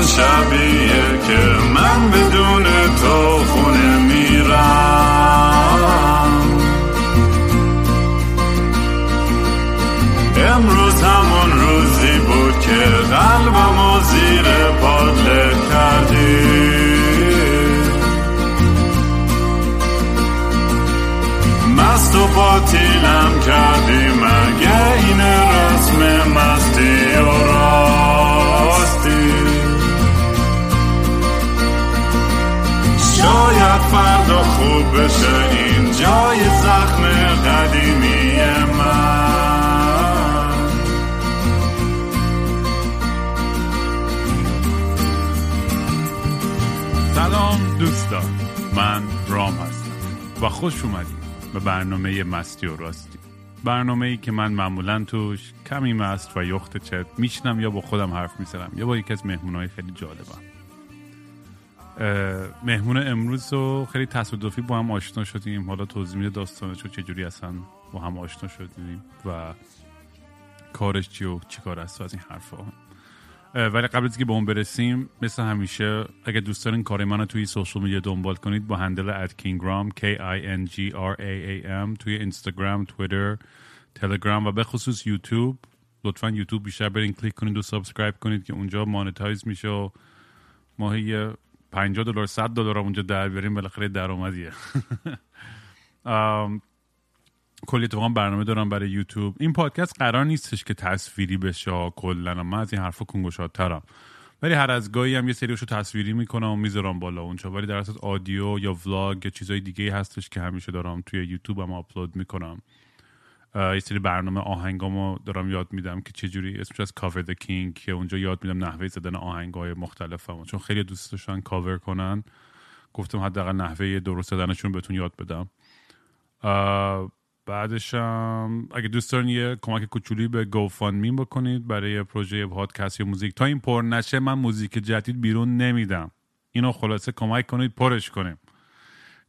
همون شبیه خوش اومدید به برنامه مستی و راستی. برنامه ای که من معمولا توش کمی مست و یخت چت میشنم یا با خودم حرف می‌زنم یا با یکی از مهمونهای خیلی جالبم. مهمون امروز رو خیلی تصادفی با هم آشنا شدیم. حالا توضیح میده داستانش رو چجوری اصلا با هم آشنا شدیم و کارش چی و چی کار است و از این حرفا اه، ولی قبل از که به اون برسیم مثل همیشه اگه دوست دارین کار منو توی سوشال میدیا دنبال کنید با هندل ات کینگرام K I N G R A A M توی اینستاگرام تویتر تلگرام و به خصوص یوتیوب. لطفا یوتیوب بیشتر برین کلیک کنید و subscribe کنید که اونجا monetize میشه و ماهی 50 دلار 100 دلار اونجا در بیاریم بالاخره درآمدیه. کلی اتفاقا برنامه دارم برای یوتیوب. این پادکست قرار نیستش که تصویری بشه کلا. من از این حرفا کون گشادترم ولی هر از گاهی هم یه سریشو تصویری می‌کنم و می‌ذارم بالا. اونجا. ولی در اصل audio یا vlog یا چیزای دیگه هستش که همیشه دارم توی یوتیوب هم آپلود می‌کنم. یه سری برنامه آهنگامو دارم یاد میدم که چجوری اسمش از Cover the King که اونجا یاد میدم نحوه زدن آهنگای مختلفم چون خیلی دوست داشتن کاور کنن. گفتم حداقل نحوه درست زدنشون بهتون یاد بدم. بعدش هم اگه دوست دارین یه کمک کوچولویی به GoFundMe بکنید برای پروژه پادکست یا موزیک. تا این پر نشه من موزیک جدید بیرون نمیدم. اینو خلاصه کمک کنید پرش کنیم.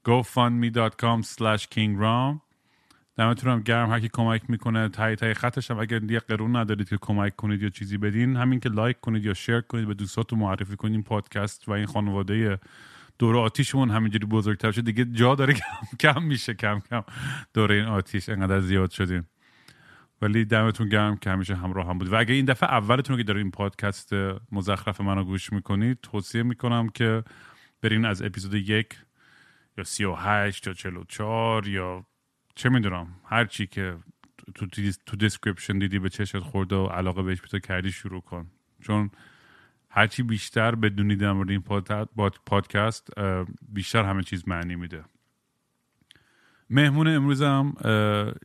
gofundme.com slash kingram دمتون هم گرم هر کی کمک می‌کنه تایی تایی خطش هم اگر یه قرون ندارید که کمک کنید یا چیزی بدین همین که لایک کنید یا شیر کنید به دوستاتون معرفی کنید پادکست و این خانواده دور آتیشمون همینجوری بزرگتر شد. دیگه جا داره کم کم میشه کم کم دور این آتیش انقدر زیاد شدیم. ولی دمتون گرم که همیشه همراه هم بود و اگه این دفعه اولتون که دارین این پادکست مزخرف منو گوش می‌کنید توصیه می‌کنم که برین از اپیزود یک یا سی و هشت یا چهل و چار یا چه می‌دونم هر چی که تو, تو دیسکریپشن دیدی به چشمت خورده و علاقه بهش پیدا کردی شروع کن. چون هرچی بیشتر بدونی در مورد این پاد- پاد- پادکست بیشتر همه چیز معنی میده. مهمون امروزم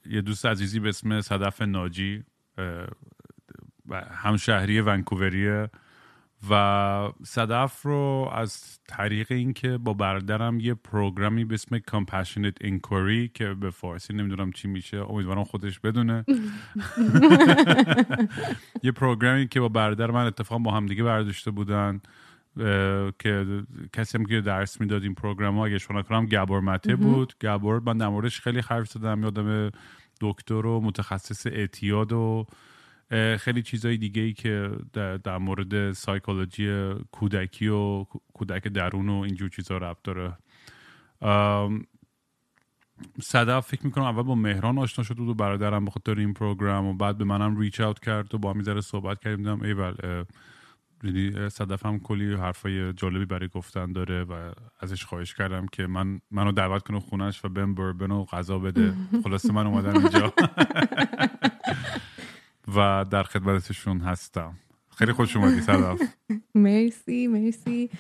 یه دوست عزیزی به اسم صدف ناجی همشهری ونکووریه. و صدف رو از طریق اینکه با برادرم یه پروگرامی به اسم Compassionate Inquiry که به فارسی نمی‌دونم چی میشه امیدوارم خودش بدونه. یه پروگرامی که با برادر من اتفاقا با هم دیگه برداشته بودن که کسی هم که درس می‌داد این پروگرام ها اگه شما کنم گبور مته بود. گبور من در موردش خیلی حرف زدم یادم دکتر و متخصص اعتیاد و خیلی چیزهای دیگه ای که در, در مورد سایکولوژی کودکی و کودک درون و اینجور چیزها ربط داره. صدف فکر می‌کنم اول با مهران آشنا شد بود و برادرم به خاطر این پروگرام و بعد به منم ریچ اوت کرد و با هم ذره صحبت کردیم. دیدم ایول اه، صدف هم کلی حرفای جالبی برای گفتن داره و ازش خواهش کردم که من منو دعوت کنه خونش و بهم بربن و غذا بده. خلاصه من اومدم اینجا. و در خدمتشون هستم. خیلی خوش اومدی صدف. مرسی مرسی.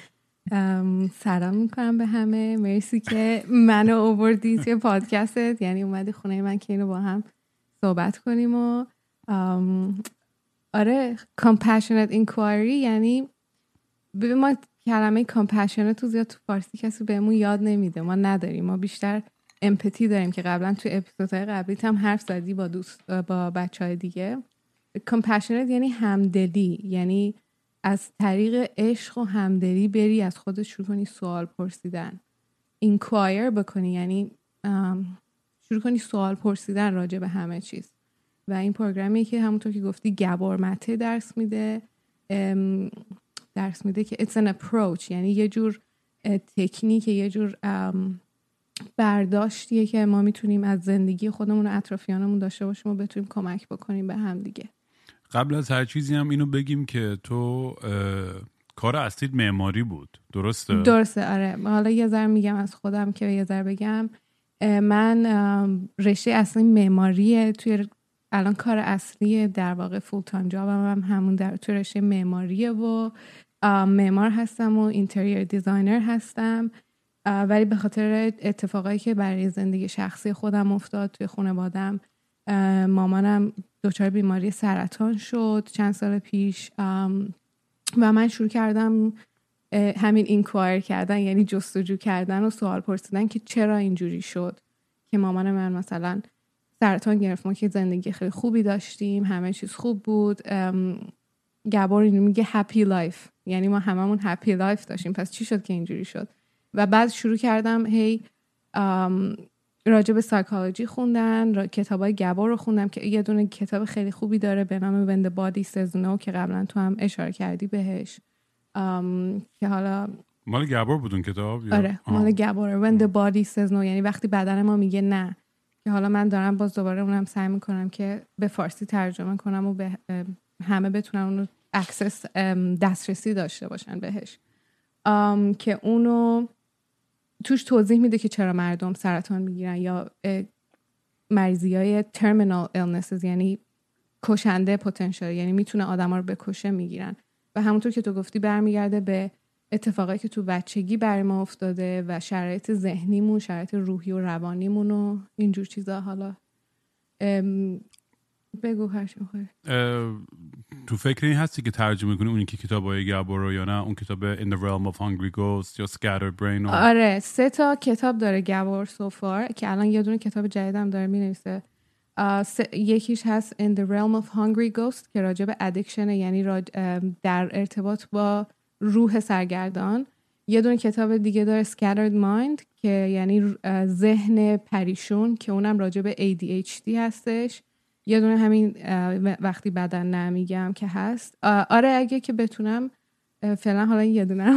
ام، سلام می‌کنم به همه. مرسی که منو اووردی توی پادکستت. یعنی اومدی خونه من که اینو با هم صحبت کنیم و آره compassionate inquiry یعنی ببین ما کلمه compassionate تو زیاد تو فارسی کسی بهمون یاد نمیده. ما نداریم. ما بیشتر امپاتی داریم که قبلا تو اپیزودهای قبلیت هم حرف زدی با دوست با بچه های دیگه. Compassionate یعنی همدلی یعنی از طریق عشق و همدلی بری از خودت شروع کنی سوال پرسیدن. اینکوایر بکنی یعنی شروع کنی سوال پرسیدن راجع به همه چیز. و این پروگرامی که همونطور که گفتی گبار مته درس میده درس میده که it's an approach یعنی یه جور تکنیک یه جور برداشتیه که ما می‌تونیم از زندگی خودمون و اطرافیانمون داشته باشیم و بتونیم کمک بکنیم به هم دیگه. قبل از هر چیزی هم اینو بگیم که تو کار اصلیت معماری بود. درسته؟ درسته آره. حالا یه ذره میگم از خودم که یه ذره بگم. من رشته اصلی معماریه. توی الان کار اصلی در واقع full time job م هم همون در توی رشته معماریه و معمار هستم و interior designer هستم. ولی به خاطر اتفاقایی که برای زندگی شخصی خودم افتاد توی خانوادم مامانم دچار بیماری سرطان شد چند سال پیش و من شروع کردم همین inquire کردن یعنی جستجو کردن و سوال پرسیدن که چرا اینجوری شد که مامان من مثلا سرطان گرفت ما که زندگی خیلی خوبی داشتیم همه چیز خوب بود. گابور اینو میگه happy life یعنی ما هممون happy life داشتیم پس چی شد که اینجوری شد؟ و بعد شروع کردم هی راجع به سایکولوژی خوندن کتاب های گابور رو خوندم که یه دونه کتاب خیلی خوبی داره به نام When the Body Says No که قبلا تو هم اشاره کردی بهش. که حالا مال گابور بود اون کتاب آره مال گابوره When the Body Says No یعنی وقتی بدن ما میگه نه. که حالا من دارم باز دوباره اونم سعی می‌کنم که به فارسی ترجمه کنم و به همه بتونن اونو access دسترسی داشته باشن بهش. که اونو توش توضیح میده که چرا مردم سرطان می‌گیرن یا مریضی های terminal illnesses یعنی کشنده پتانسیل یعنی می‌تونه آدم ها رو بکشه می‌گیرن. و همونطور که تو گفتی برمیگرده به اتفاقایی که تو بچگی برای ما افتاده و شرایط ذهنیمون شرایط روحی و روانیمون و اینجور چیزا. حالا بگو تو فکر این هستی که ترجمه کنی اونی که کتاب های گبارو یا نه؟ اون کتاب In the Realm of Hungry Ghosts یا Scattered Brain آره سه تا کتاب داره گبار سوفار که الان یه دونه کتاب جدیدم داره می نویسه یکیش هست In the Realm of Hungry Ghost که راجع به ادکشن یعنی در ارتباط با روح سرگردان. یه دونه کتاب دیگه داره Scattered Mind که یعنی ذهن پریشون که اونم راجع به ADHD هستش. یه دونه همین وقتی بدن نمیگم که هست. آره اگه که بتونم فعلا حالا یه دونه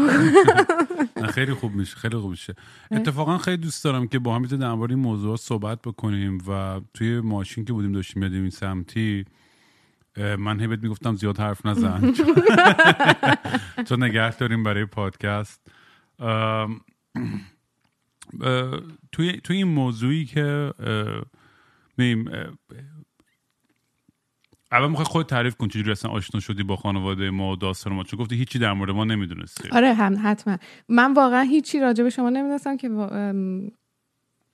خیلی خوب میشه خیلی خوب میشه. اتفاقا خیلی دوست دارم که با هم درباره این موضوع صحبت بکنیم و توی ماشین که بودیم داشتیم بدیم این سمتی من هیبت می‌گفتم زیاد حرف نزن. چون نگه داریم برای پادکست. توی, توی این موضوعی که میم اول می‌خوای خود تعریف کن چجوری اصلا آشنا شدی با خانواده ما و داستان ما؟ چون گفتی هیچی در مورد ما نمی‌دونستی. آره هم حتما. من واقعا هیچی راجع به شما نمی‌دونستم که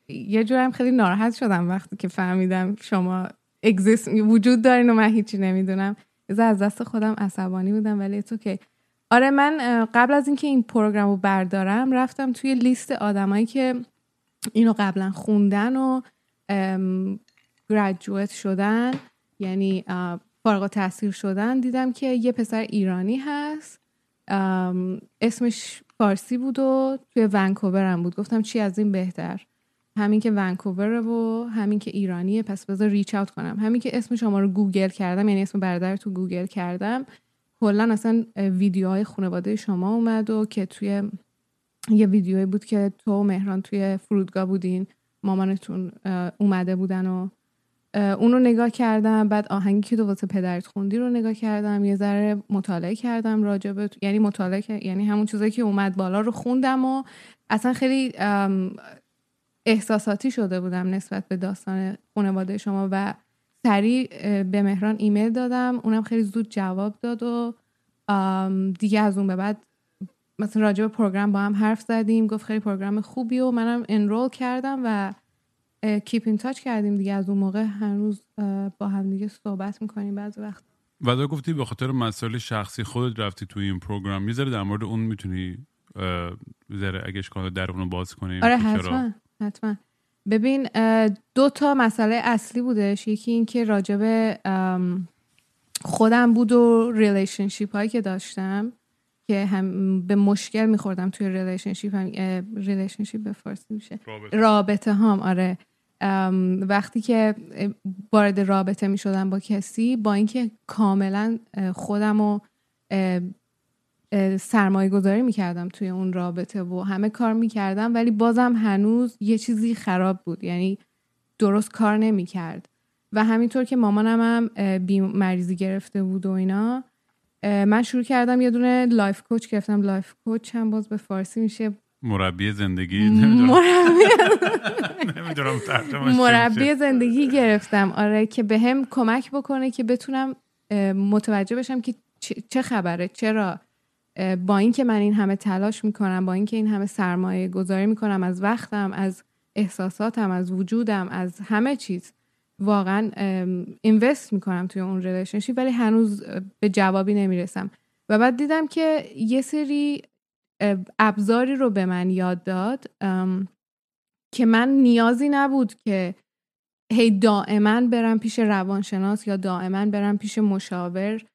یه جور هم خیلی ناراحت شدم وقتی که فهمیدم شما اگزیست وجود دارین و من هیچی نمی‌دونم. از دست خودم عصبانی بودم ولی تو که آره من قبل از اینکه این پروگرام رو بردارم رفتم توی لیست آدمایی که اینو قبلا خوندن و graduate شدن. یعنی فارغ التحصیل شدن دیدم که یه پسر ایرانی هست. اسمش فارسی بود و توی ونکوور هم بود. گفتم چی از این بهتر؟ همین که ونکوور و همین که ایرانیه پس بذار reach out کنم. همین که اسم شما رو گوگل کردم یعنی اسم برادر تو گوگل کردم. کلا اصلا ویدیوهای خانواده شما اومد و که توی یه ویدیوی بود که تو و مهران توی فرودگاه بودین مامانتون اومده بودن و اون رو نگاه کردم بعد آهنگی که واسه پدرت خوندی رو نگاه کردم یه ذره مطالعه کردم راجع یعنی مطالعه یعنی همون چیزایی که اومد بالا رو خوندم و اصلا خیلی احساساتی شده بودم نسبت به داستان خانواده شما و سریع به مهران ایمیل دادم. اونم خیلی زود جواب داد و دیگه از اون به بعد مثلا راجع به program با هم حرف زدیم گفت خیلی program خوبی و منم enroll کردم و keep in touch کردیم دیگه. از اون موقع هنوز با هم دیگه صحبت می‌کنیم بعض وقت. و گفتی به خاطر مسائل شخصی خودت رفتی توی این program. می‌ذاره در مورد اون می‌تونی ذره اگه اشکال نداره اونو باز کنیم آره حتما حتما. ببین دو تا مسئله اصلی بودش. یکی این که راجع به خودم بود و relationship هایی که داشتم که هم به مشکل میخوردم توی relationship هم relationship به فارسی میشه. رابطه, رابطه هم آره. وقتی که وارد رابطه می شدم با کسی با اینکه کاملا خودم رو سرمایه گذاری می‌کردم توی اون رابطه و همه کار می‌کردم ولی بازم هنوز یه چیزی خراب بود یعنی درست کار نمی‌کرد و همینطور که مامانم هم مریضی گرفته بود و اینا من شروع کردم یه دونه life coach گرفتم. life coach هم باز به فارسی میشه مربی زندگی مربی زندگی گرفتم. آره که به هم کمک بکنه که بتونم متوجه بشم که چه خبره چرا؟ با اینکه من این همه تلاش می‌کنم با اینکه این همه سرمایه گذاری می‌کنم از وقتم از احساساتم از وجودم از همه چیز واقعا invest می‌کنم توی اون relationship ولی هنوز به جوابی نمی‌رسم. و بعد دیدم که یه سری ابزاری رو به من یاد داد که من نیازی نبود که هی دائما برم پیش روانشناس یا دائما برم پیش مشاور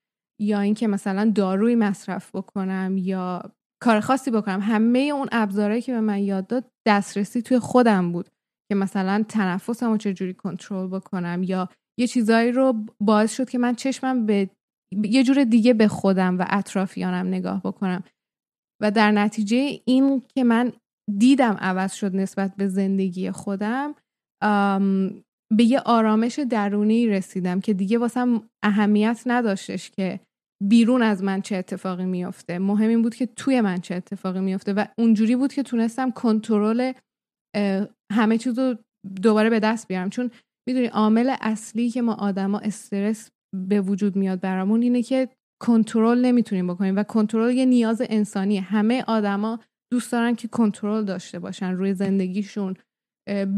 یا اینکه مثلا داروی مصرف بکنم یا کار خاصی بکنم. همه اون ابزارهایی که به من یاد داد دسترسی توی خودم بود که مثلا تنفسم رو چجوری کنترل بکنم یا یه چیزایی رو باعث شد که من چشمم به یه جور دیگه به خودم و اطرافیانم نگاه بکنم. و در نتیجه این که من دیدم عوض شد نسبت به زندگی خودم به یه آرامش درونی رسیدم که دیگه واسم اهمیت نداشتش که بیرون از من چه اتفاقی میافته. مهم این بود که توی من چه اتفاقی میافته و اونجوری بود که تونستم کنترل همه چیز رو دوباره به دست بیارم. چون می‌دونی عامل اصلی که ما آدما استرس به وجود میاد برامون اینه که کنترل نمی‌تونیم بکنیم و کنترل یه نیاز انسانی همه آدما دوست دارن که کنترل داشته باشن روی زندگیشون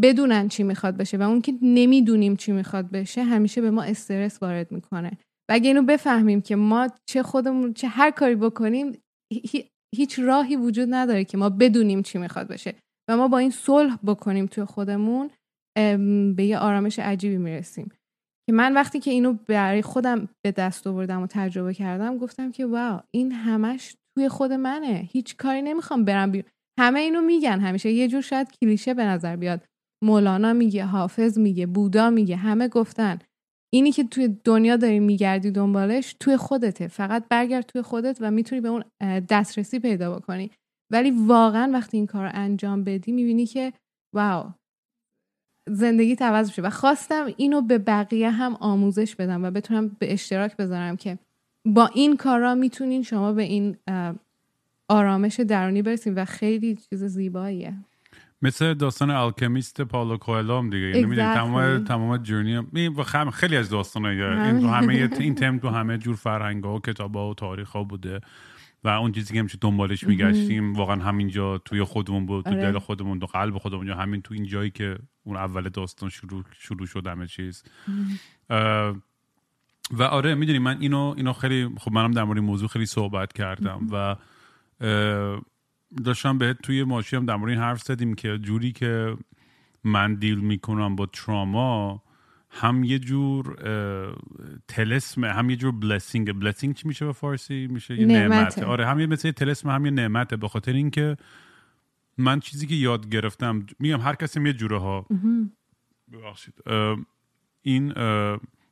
بدونن چی می‌خواد بشه و اون که نمی‌دونیم چی می‌خواد بشه همیشه به ما استرس وارد می‌کنه. و اگه اینو بفهمیم که ما چه خودمون چه هر کاری بکنیم هیچ راهی وجود نداره که ما بدونیم چی می‌خواد بشه. و ما با این صلح بکنیم توی خودمون به یه آرامش عجیبی می‌رسیم. که من وقتی که اینو برای خودم به دست آوردم و تجربه کردم گفتم که واو این همش توی خود منه. هیچ کاری نمی‌خوام برم بیرون. همه اینو میگن همیشه. یه جور شاید کلیشه به نظر بیاد. مولانا میگه حافظ میگه بودا میگه همه گفتن. اینی که توی دنیا داری میگردی دنبالش توی خودته. فقط برگرد توی خودت و می‌تونی به اون دسترسی پیدا بکنی. ولی واقعا وقتی این کار انجام بدی می‌بینی که واو زندگی عوض میشه و خواستم اینو به بقیه هم آموزش بدم و بتونم به اشتراک بذارم که با این کارا می‌تونین شما به این آرامش درونی برسید و خیلی چیز زیباییه. مثل داستان الکمیست پالو کوئلو هم دیگه. یعنی می‌دونی تمام تمام جورنی هم خیلی از داستان این همه این تم تو همه جور فرهنگ ها و کتاب ها و تاریخ ها بوده. و اون چیزی که همیشه دنبالش میگشتیم واقعا همینجا توی خودمون بود تو آره. دل خودمون تو قلب خودمون یا همین تو این جایی که اون اول داستان شروع شروع شد همه چیز. و آره می‌دونی من اینو اینو خیلی خب منم در مورد موضوع خیلی صحبت کردم و داشتم بهت توی ماشی هم در مورد این حرف زدیم که جوری که من deal می‌کنم با تراما هم یه جور طلسم هم یه جور blessing blessing چی میشه به فارسی؟ میشه یه نعمت. آره هم یه مثل طلسم هم یه نعمته به خاطر اینکه من چیزی که یاد گرفتم میگم هر کسی یه جوره ها ببخشید این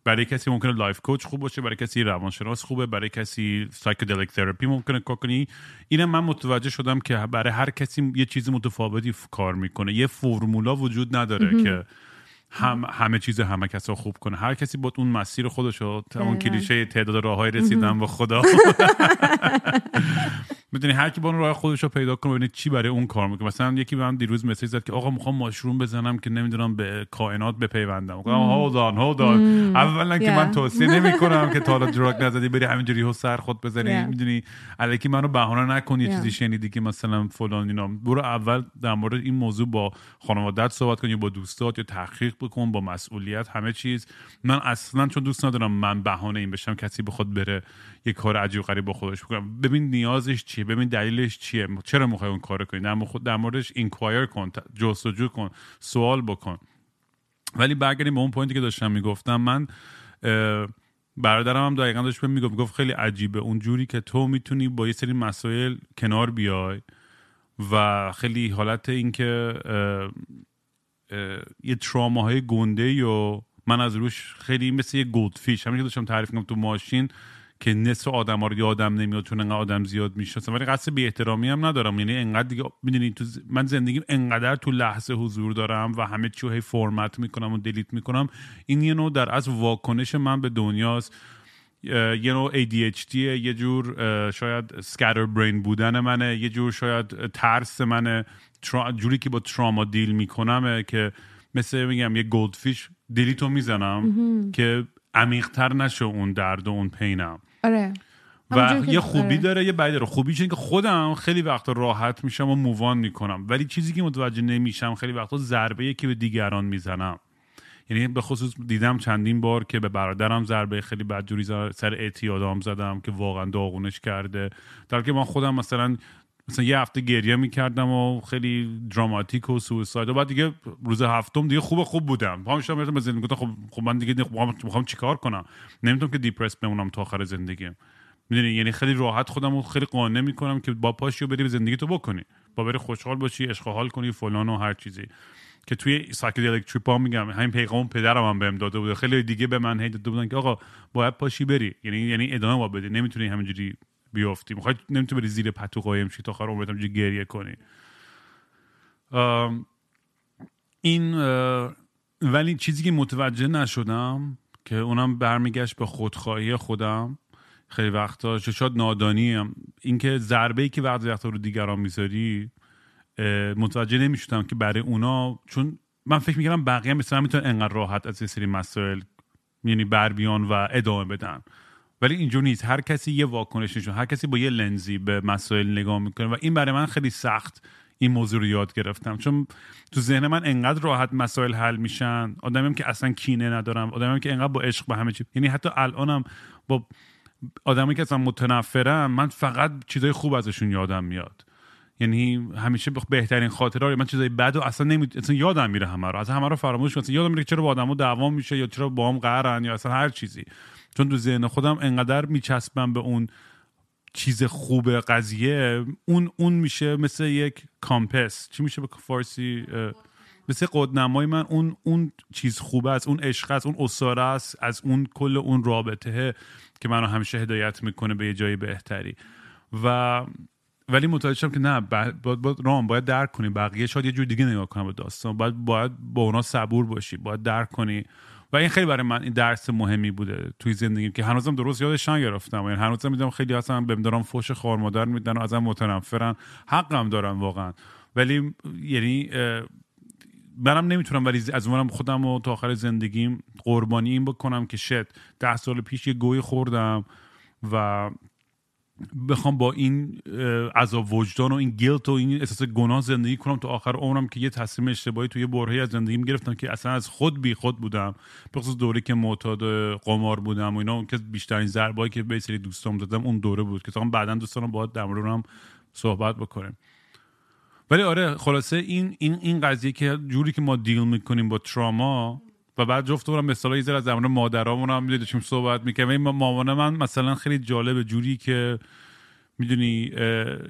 برای کسی ممکنه life coach خوب باشه برای کسی روانشناس خوبه برای کسی psychedelic therapy ممکنه کار کنی. اینم من متوجه شدم که برای هر کسی یه چیز متفاوتی کار می‌کنه. یه formula وجود نداره که هم همه چیز همه کسا خوب کنه. هر کسی با اون مسیر خودش اون کلیشه تعداد راههای رسیدن با خدا. می‌دونی هر کی با اون راه خودش رو پیدا کنه ببینید چی برای اون کار می‌کنه. مثلا یکی به من دیروز مسیج زد که آقا می‌خوام ماشروم بزنم که نمی‌دونم به کائنات بپیوندم. گفتم هولد آن هولد آن اولا که من توصیه نمی‌کنم که تا حالا دراگ نزدی بری همینجوری هو سر خود بزنی. می‌دونی؟ الکی منو بهانه نکن یه چیزی شنیدی که مثلا فلان اینا. برو اول در مورد این موضوع با خانوادت صحبت کن یا با دوستات یا تحقیق بکن با مسئولیت همه چیز. من اصلا چون دوست ندارم من بهانه این بشم کسی بخواد بره یه کار عجیب غریب با خودش بکنم ببین نیازش چیه؟ ببین دلیلش چیه؟ چرا می‌خوای اون کارو کنی؟ در خود در موردش اینکوایر کن جستجو کن سوال بکن. ولی برگردیم به اون پوینتی که داشتم می‌گفتم. من برادرم هم دقیقا داشت می‌گفت می‌گفت خیلی عجیبه. اون جوری که تو می‌تونی با یه سری مسائل کنار بیای و خیلی حالت اینکه یه تراماهای گنده و من از روش خیلی مثل یه گولدفیش همین که داشتم تعریف کنم تو ماشین که نصف آدم ها رو یادم نمیاد چون انقدر آدم زیاد می‌شناسم ولی قصد بی احترامی هم ندارم. یعنی انقدر دیگه می‌دونی تو من زندگیم انقدر تو لحظه حضور دارم و همه چی هی فرمت می‌کنم و دلیت می‌کنم. این یه نوع در از واکنش من به دنیاست. یه نوع ADHD یه جور شاید scatterbrain بودن منه. یه جور شاید ترس منه. جوری که با trauma deal می‌کنم که مثل میگم یه goldfish delete و می‌زنم که عمیقتر نشه اون درد و اون pain م آره. و یه خوبی داره یه بدی داره. خوبیش که خودم خیلی وقتا راحت میشم و move on می‌کنم. ولی چیزی که متوجه نمیشم خیلی وقتا ضربه که به دیگران می‌زنم. یعنی به خصوص دیدم چندین بار که به برادرم ضربه خیلی بدجوری سر اعتیادام زدم که واقعا داغونش کرده. در که من خودم مثلا مثلا یه هفته گریه می‌کردم و خیلی dramatic و suicide. و بعد دیگه روز هفتم دیگه خوب خوب بودم. پا میشم به زندگی. گفتم خب خب من دیگه می‌خوام چیکار کنم؟ نمی‌تونم که depressed بمونم تا آخر زندگیم می‌دونی؟ یعنی خیلی راحت خودم رو خیلی قانع می‌کنم که باید پاشی و بری به زندگی تو بکنی. باید بری خوشحال باشی عشق حال کنی فلان و هر چیزی. که توی psychedelic trip ها میگم همین پیغام پدرم هم بهم داده بوده. خیلی دیگه به من هی داده بودن که آقا باید پاشی بری. یعنی یعنی ادامه با بدی. نمی‌تونی همینجوری بیافتی می‌خوای نمی‌تونی بری زیر پتو قایم شی تا آخر عمرت هم گریه کنی. این ولی چیزی که متوجه نشدم که اونم برمیگشت به خودخواهی خودم خیلی وقتا شاید نادانی هم. اینکه ضربه ای که بعضی وقتا رو دیگران می‌ذاری متوجه نمی‌شدم که برای اونا چون من فکر می‌کردم بقیه مثلا می‌تونن انقدر راحت از یه سری مسائل یعنی بر بیان و ادامه بدن. ولی اینجور نیست. هر کسی یه واکنش نشون هر کسی با یه لنزی به مسائل نگاه می‌کنه و این برای من خیلی سخت این موضوع رو یاد گرفتم. چون تو ذهن من انقدر راحت مسائل حل میشن. آدمیم که اصلا کینه ندارم. آدمیم که انقدر با عشق به همه چی یعنی حتی الانم با آدمی که اصلا متنفرن من فقط چیزای خوب ازشون یادم میاد. یعنی همیشه بهترین خاطره من چیزای بد و اصلا نمی... اصلا یادم میره همه رو. از همه رو فراموش کنم. یادم میره چرا با آدمو دعوا میشه یا چرا با هم قهرن یا اصلا هر چیزی. چون تو ذهن خودم انقدر میچسبم به اون چیز خوب قضیه اون اون میشه مثل یک کامپس. چی میشه به فارسی؟ مثل قدنمای من اون اون چیز خوبه است اون عشق است اون اساره است از اون کل اون رابطه که منو همیشه هدایت می‌کنه به یه جای بهتری. و ولی متوجه شدم که نه باید, باید رام باید درک کنی. بقیه شاید یه جور دیگه نگاه کنم به داستان. باید باید با اونا صبور باشی. باید درک کنی. و این خیلی برای من این درس مهمی بوده توی زندگی که هنوزم درست یادش نگرفتم. یعنی هنوزم می‌دونم خیلی اصلا بهم دارم فوش خار مادر میدن و ازم متنفرن. حقم دارم واقعا. ولی یعنی منم نمی‌تونم ولی از اونم خودم رو تا آخر زندگیم قربانی این بکنم که شد ده سال پیش یه گوی خوردم و بخوام با این عذاب وجدان و این گیلت و این احساس گناه زندگی کنم تا آخر عمرم که یه تصمیم اشتباهی تو یه برهه از زندگیم گرفتم که اصلا از خود بی خود بودم. به خصوص دوره که معتاد قمار بودم و اینا که بیشترین ضربایی که به سری دوستام دادم اون دوره بود که تا بعدا دوستانم باید در هم صحبت بکنیم. ولی آره خلاصه این این این قضیه که جوری که ما دیل می‌کنیم با تراما و بعد جفت مثلا مثلا یه از زمان مادرامون هم داشتیم صحبت می‌کنیم مامان من مثلا خیلی جالب جوری که می‌دونی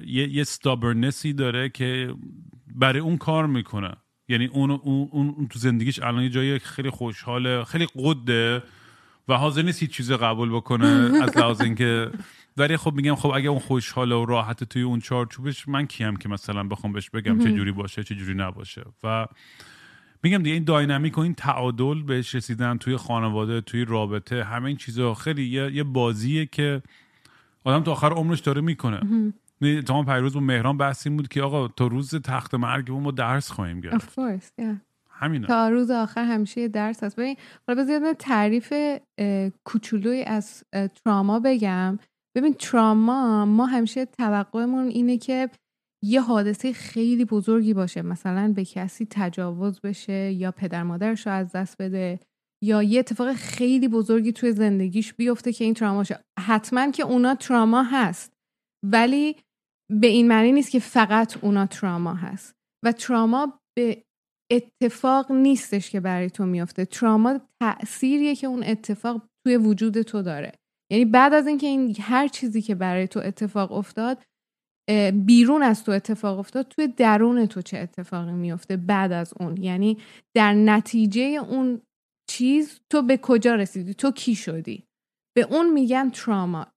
یه یه ستابرنسی داره که برای اون کار می‌کنه. یعنی اون, اون, اون تو زندگیش الان یه جایی خیلی خوشحاله خیلی قده و حاضر نیست هیچ چیز قبول بکنه از لحاظ اینکه. ولی خب میگم خب اگه اون خوشحاله و راحت توی اون چارچوبش من کیم که مثلا بخوام بهش بگم چه جوری باشه چه جوری نباشه. و میگم دیگه این داینامیک و این تعادل بهش رسیدن توی خانواده توی رابطه همه این چیزها خیلی یه, یه بازیه که آدم تا آخر عمرش داره می‌کنه. تا پیروز با مهران بحث بود که آقا تا روز تخت مرگ ما درس خواهیم گرفت. همینه. تا روز آخر همیشه یه درس هست. ببین حالا بذار تعریف کوچولوی از تراما بگم. ببین تراما ما همیشه توقعمون اینه که یه حادثه خیلی بزرگی باشه. مثلا به کسی تجاوز بشه یا پدر مادرش رو از دست بده یا یه اتفاق خیلی بزرگی توی زندگیش بیفته که این تراما شه. حتما که اونا تراما هست ولی به این معنی نیست که فقط اونا تراما هست. و تراما به اتفاق نیستش که برای تو میافته تراما تأثیریه که اون اتفاق توی وجود تو داره. یعنی بعد از اینکه این هر چیزی که برای تو اتفاق افتاد بیرون از تو اتفاق افتاد توی درون تو چه اتفاقی میفته بعد از اون؟ یعنی در نتیجه اون چیز تو به کجا رسیدی؟ تو کی شدی؟ به اون میگن تراما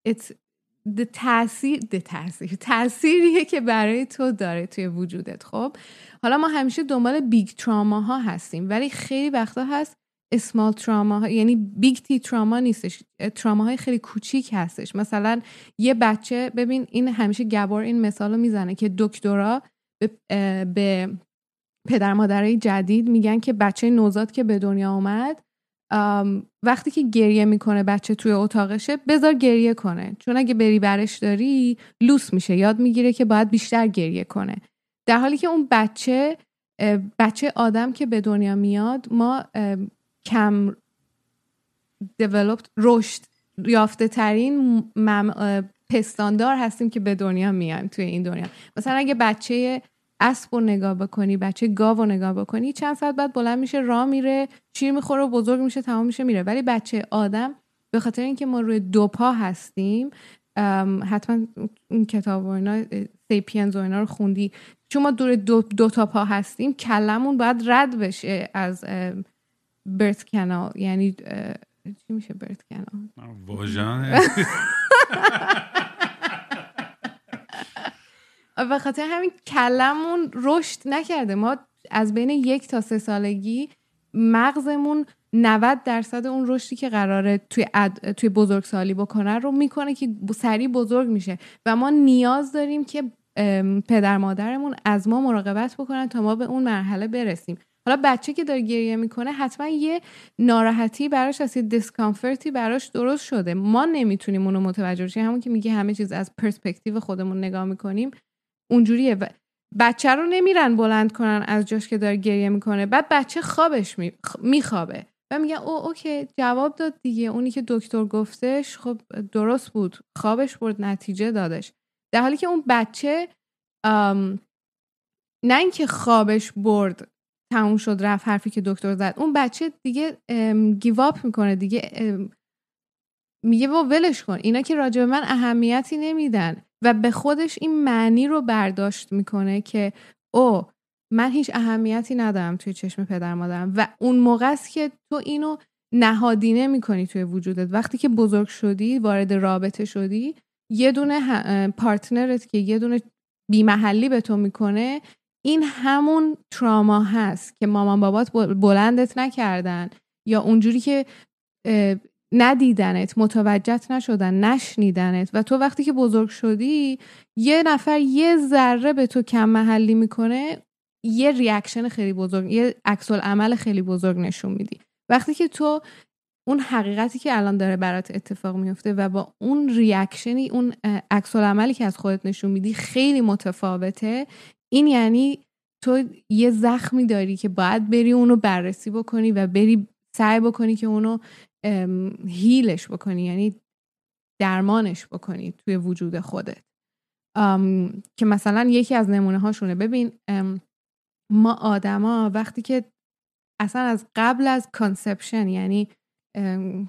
تاثیر تاثیر تاثیریه که برای تو داره توی وجودت خب؟ حالا ما همیشه دنبال big trauma ها هستیم ولی خیلی وقتا هست small trauma یعنی big T trauma نیستش. تراما های خیلی کوچیک هستش. مثلا یه بچه ببین این همیشه گبار این مثال رو می‌زنه که دکترا به, به پدر مادرای جدید میگن که بچه نوزاد که به دنیا آمد وقتی که گریه می‌کنه بچه توی اتاقشه بذار گریه کنه. چون اگه بری برش داری لوس میشه. یاد می‌گیره که باید بیشتر گریه کنه. در حالی که اون بچه بچه آدم که به دنیا میاد ما کم developed رشد یافته ترین پستاندار هستیم که به دنیا میایم توی این دنیا. مثلا اگه بچه اسب رو نگاه بکنی بچه گاو رو نگاه بکنی چند ساعت بعد بلند میشه راه میره شیر می‌خوره و بزرگ میشه تمام میشه میره. ولی بچه آدم به خاطر اینکه ما روی دو پا هستیم حتما این کتاب و اینا سیپینز و اینا رو خوندی. چون ما دور دو, دو تا پا هستیم کلمون باید رد بشه از برت کنال یعنی چی میشه برت کنال واژن. و خاطر همین کلمون رشد نکرده. ما از بین یک تا سه سالگی مغزمون 90 درصد اون رشدی که قراره توی, توی بزرگسالی بکنه رو می‌کنه که سریع بزرگ میشه. و ما نیاز داریم که پدر مادرمون از ما مراقبت بکنن تا ما به اون مرحله برسیم. حالا بچه که داره گریه می‌کنه حتما یه ناراحتی براش هست یه discomfort ی براش درست شده. ما نمی‌تونیم اونو متوجه بشیم. همون که میگه همه چیز از پرسپکتیو خودمون نگاه می‌کنیم اونجوریه. بچه رو نمیرن بلند کنن از جاش که داره گریه می‌کنه. بعد بچه خوابش میخوابه. و میگن oh okay جواب داد دیگه. اونی که دکتر گفتش خب درست بود. خوابش برد نتیجه دادش. در حالی که اون بچه نه اینکه خوابش برد تموم شد رفت حرفی که دکتر زد. اون بچه دیگه گیواپ می‌کنه دیگه. میگه با ولش کن. اینا که راجع به من اهمیتی نمیدن. و به خودش این معنی رو برداشت می‌کنه که او من هیچ اهمیتی ندارم توی چشم پدر مادرم. و اون موقع است که تو اینو نهادینه می‌کنی توی وجودت. وقتی که بزرگ شدی وارد رابطه شدی یه دونه partner ت که یه دونه بیمحلی به تو می‌کنه این همون تراما هست که مامان بابات بلندت نکردن یا اونجوری که ندیدنت متوجهت نشدن نشنیدنت و تو وقتی که بزرگ شدی یه نفر یه ذره به تو کم محلی می‌کنه یه reaction خیلی بزرگ یه عکس عمل خیلی بزرگ نشون میدی. وقتی که تو اون حقیقتی که الان داره برات اتفاق میفته و با اون ریاکشنی اون عکس عملی که از خودت نشون میدی خیلی متفاوته این یعنی تو یه زخمی داری که باید بری اونو بررسی بکنی و بری سعی بکنی که اونو هیلش بکنی یعنی درمانش بکنی توی وجود خودت. که مثلا یکی از نمونه هاشونه ببین ما آدما وقتی که اصلا از قبل از conception یعنی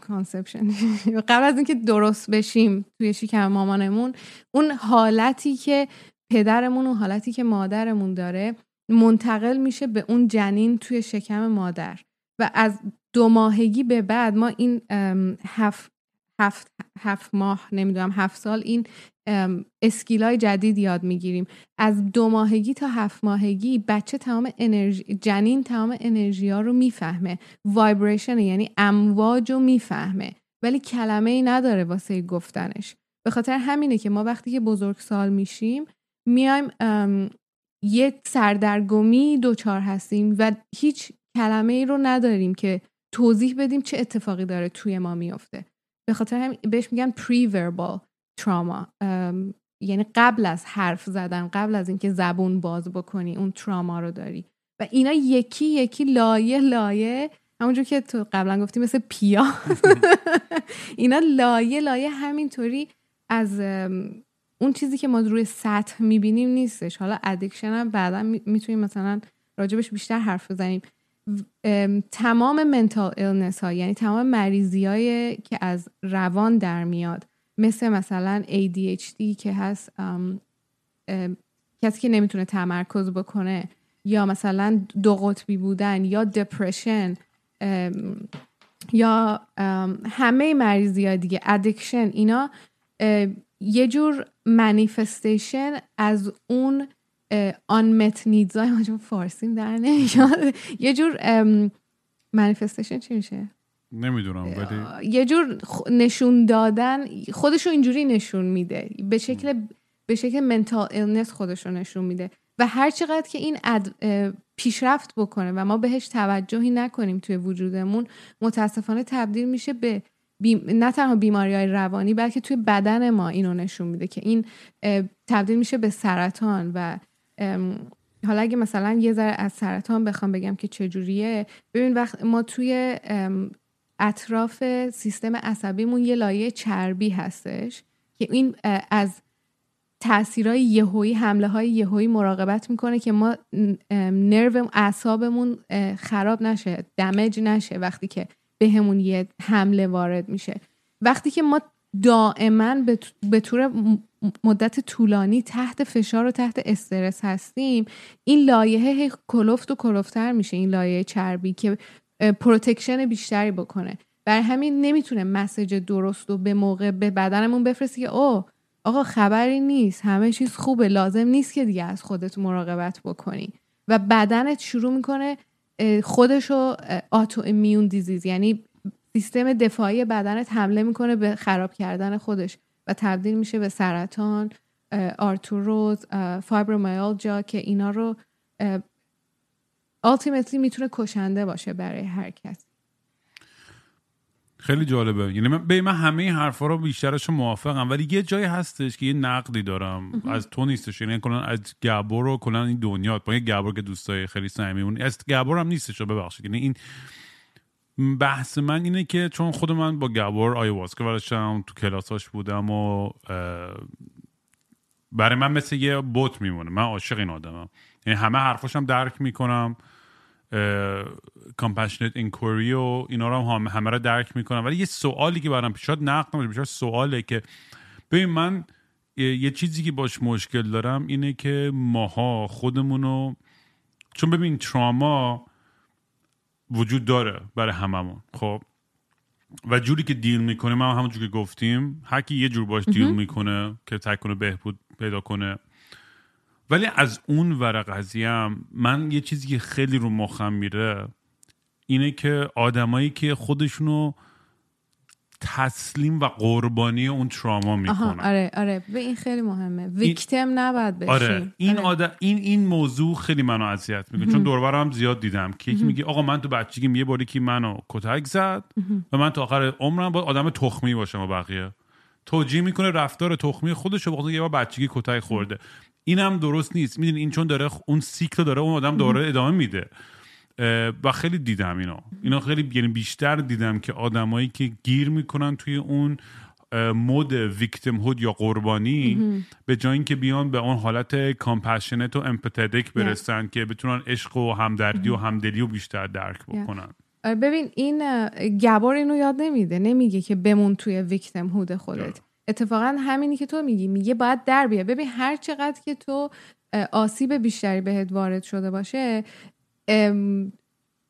conception قبل از اینکه درست بشیم توی شکم مامانمون اون حالتی که پدرمون اون حالتی که مادرمون داره منتقل میشه به اون جنین توی شکم مادر. و از دو ماهگی به بعد ما این هفت, هفت, هفت ماه نمی‌دونم هفت سال این skill ای جدید یاد می‌گیریم. از دو ماهگی تا هفت ماهگی بچه تمام انرژی جنین تمام انرژی ها رو می‌فهمه. وایبریشن یعنی امواج رو می‌فهمه. ولی کلمه ای نداره واسه گفتنش. به خاطر همینه که ما وقتی که بزرگ سال میشیم میایم یه سردرگمی دوچار هستیم و هیچ کلمه ای رو نداریم که توضیح بدیم چه اتفاقی داره توی ما میافته. به خاطر هم بهش میگن پری وربال تراما یعنی قبل از حرف زدن قبل از اینکه زبون باز بکنی اون تراما رو داری. و اینا یکی یکی لایه لایه همونجور که تو قبلا گفتی مثل پیاز اینا لایه لایه همینطوری از اون چیزی که ما روی سطح می‌بینیم نیستش. حالا addiction هم بعدا می‌تونیم مثلا راجبش بیشتر حرف بزنیم. تمام mental illness ها یعنی تمام مریضی های که از روان در میاد مثل مثلا ADHD که هست کسی که نمی‌تونه تمرکز بکنه یا مثلا دو قطبی بودن یا دپرشن یا همه مریضی دیگه ادکشن اینا یه جور منیفستیشن از اون آنمت نیدز های فارسیم در نمیاد. یه جور منیفستیشن چی میشه؟ نمی‌دونم ولی یه جور نشون دادن خودشو اینجوری نشون میده. به شکل به شکل mental illness خودشو نشون میده. و هر چقدر که این پیشرفت بکنه و ما بهش توجهی نکنیم توی وجودمون متاسفانه تبدیل میشه به نه تنها بیماری های روانی بلکه توی بدن ما اینو نشون میده که این تبدیل میشه به سرطان و حالا اگه مثلا یه ذره از سرطان بخوام بگم که چجوریه ببین وقت ما توی اطراف سیستم عصبیمون یه لایه چربی هستش که این از تاثیرهای یهویی حمله های یهویی مراقبت می‌کنه که ما نرو اعصابمون خراب نشه دمج نشه. وقتی که بهمون یه حمله وارد میشه. وقتی که ما دائما به طور مدت طولانی تحت فشار و تحت استرس هستیم این لایه کلفت و کلفتر میشه این لایه چربی که protection بیشتری بکنه. بر همین نمی‌تونه message درست و به موقع به بدنمون بفرستی که او آقا خبری نیست همه چیز خوبه لازم نیست که دیگه از خودت مراقبت بکنی. و بدنت شروع می‌کنه خودشو autoimmune disease یعنی سیستم دفاعی بدنت حمله می‌کنه به خراب کردن خودش و تبدیل میشه به سرطان آرتوروز فایبرومایالجا که اینا رو ultimately می‌تونه کشنده باشه برای هر کس. خیلی جالبه. یعنی من به من همه حرفا رو بیشترش موافقم ولی یه جایی هستش که یه نقدی دارم. از تو نیستش. یعنی کلا از گبور و کلا این دنیا با یه گبور که دوستای خیلی صمیمون از گبور هم نیستش ببخشید. یعنی این بحث من اینه که چون خود من با گبور آیواسکا ورشم تو کلاساش بودم و برای من مثل یه بوت میمونه. من عاشق این آدمم. یعنی همه حرفاشم درک می‌کنم. کامپشنت اینکوری و اینا رو هم همه رو درک می‌کنم. ولی یه سوالی که برام پیش نقد نمیشه سواله که ببین من یه چیزی که باش مشکل دارم اینه که ماها خودمونو چون ببین تراما وجود داره برای هممون خب؟ و جوری که دیل می‌کنه ما همونجور که گفتیم هر کی یه جور باش دیل می‌کنه که تک کنه بهبود پیدا کنه ولی از اون ور قضیه من یه چیزی که خیلی رو مخم میره اینه که آدمایی که خودشونو تسلیم و قربانی اون تراما می‌کنن. آره آره به این خیلی مهمه. ویکتم نباید بشی. آره این آره. این این موضوع خیلی منو اذیت می‌کنه. چون دوربرم زیاد دیدم که یکی میگه آقا من تو بچگیم یه باری که منو کتک زد و من تا آخر عمرم با آدم تخمی باشم و بقیه. توجیه می‌کنه رفتار تخمی خودش رو یه بار بچگی کتک خورده. اینم درست نیست. می‌دونی این چون داره اون cycle داره اون آدم داره ادامه میده. و خیلی دیدم اینا اینا خیلی یعنی بیشتر دیدم که آدمایی که گیر می‌کنن توی اون mode victimhood یا قربانی به جای اینکه بیان به اون حالت compassionate و empathic برسن که بتونن عشق و همدردی و همدلی و بیشتر درک بکنن. ببین این گبار اینو یاد نمیده. نمیگه که بمون توی ویکتیم هود خودت اتفاقا همینی که تو میگی. میگه باید در بیا ببین هر چقدر که تو آسیب بیشتری بهت وارد شده باشه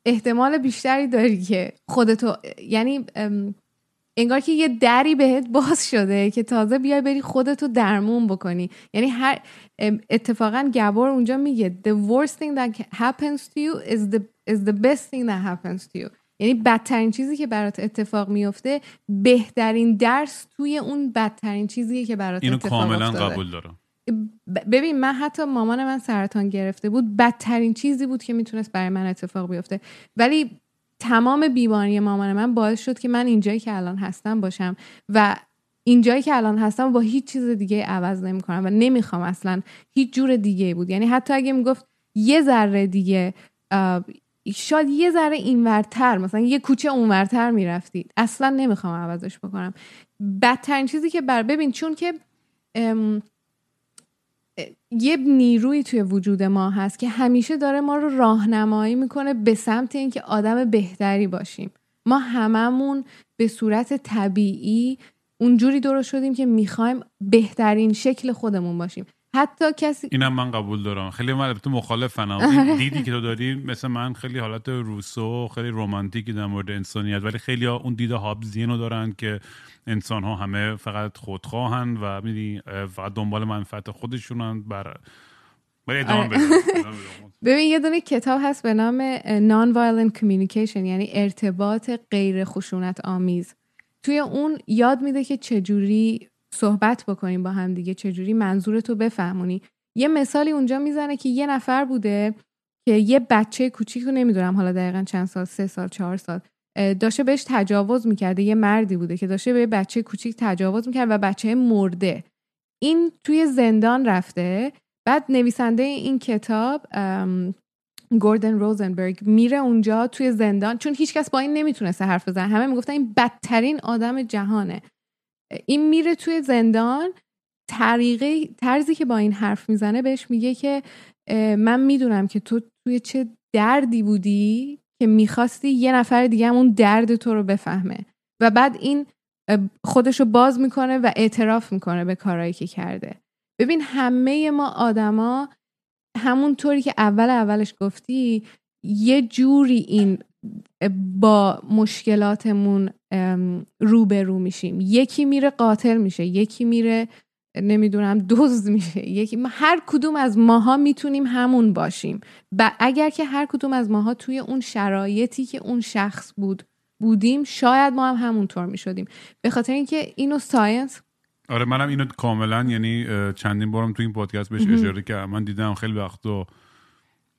احتمال بیشتری داری که خودتو یعنی انگار که یه دری بهت باز شده که تازه بیای بری خودتو درمون بکنی. یعنی هر اتفاقا گبار اونجا میگه the worst thing that happens to you is the, is the best thing that happens to you. یعنی بدترین چیزی که برات اتفاق میفته بهترین درس توی اون بدترین چیزیه که برات اینو اتفاق کاملا افتاده. قبول دارم. ببین من حتی مامان من سرطان گرفته بود بدترین چیزی بود که می‌تونست برای من اتفاق بیفته. ولی تمام بیماری مامان من باعث شد که من اینجایی که الان هستم باشم و اینجایی که الان هستم با هیچ چیز دیگه عوض نمی‌کنم و نمی‌خوام اصلا هیچ جور دیگه بود. یعنی حتی اگه می‌گفت یه ذره دیگه شاید یه ذره اینورتر مثلا یه کوچه اونورتر می‌رفتید. اصلا نمی‌خوام عوضش بکنم. بدترین چیزی که بر ببین چون که یه نیروی توی وجود ما هست که همیشه داره ما رو راهنمایی می‌کنه به سمت اینکه آدم بهتری باشیم. ما هممون به صورت طبیعی اونجوری درست شدیم که می‌خوایم بهترین شکل خودمون باشیم. حتی کسی اینم من قبول دارم. خیلی من البته مخالفم. دیدی که تو داری مثل من خیلی حالت روسو خیلی رومانتیکی در مورد انسانیت ولی خیلی ها اون دید هابزین رو دارن که انسان ها همه فقط خودخواهن و میدی فقط دنبال منفعت خودشونن. بر ولی ادامه آره. ببین یه دونه کتاب هست به نام Non-Violent Communication یعنی ارتباط غیر خشونت آمیز. توی اون یاد میده که چجوری صحبت بکنیم با هم دیگه چجوری منظورتو بفهمونی؟ یه مثالی اونجا می‌زنه که یه نفر بوده که یه بچه کوچیک رو نمی‌دونم حالا دقیقا چند سال سه سال چهار سال داشته بهش تجاوز می‌کرده یه مردی بوده که داشته به یه بچه کوچیک تجاوز می‌کرد و بچه مرده. این توی زندان رفته بعد نویسنده این کتاب گوردن روزنبرگ میره اونجا توی زندان چون هیچکس با این نمی‌تونسته حرف بزنه. همه می‌گفتن این بدترین آدم جهانه. این میره توی زندان طریقه طرزی که با این حرف می‌زنه بهش میگه که من می‌دونم که تو توی چه دردی بودی که می‌خواستی یه نفر دیگه اون درد تو رو بفهمه. و بعد این اه، خودشو باز می‌کنه و اعتراف می‌کنه به کارهایی که کرده. ببین همه ما آدما همونطوری که اول اولش گفتی یه جوری این با مشکلاتمون روبرو میشیم. یکی میره قاتل میشه یکی میره نمی‌دونم دزد میشه. یکی ما هر کدوم از ماها می‌تونیم همون باشیم. و اگر که هر کدوم از ماها توی اون شرایطی که اون شخص بود بودیم شاید ما هم همونطور می‌شدیم. به خاطر اینکه اینو ساینس آره منم اینو کاملا یعنی چندین بارم تو این پادکست بهش اشاره کردم. من دیدم خیلی وقتا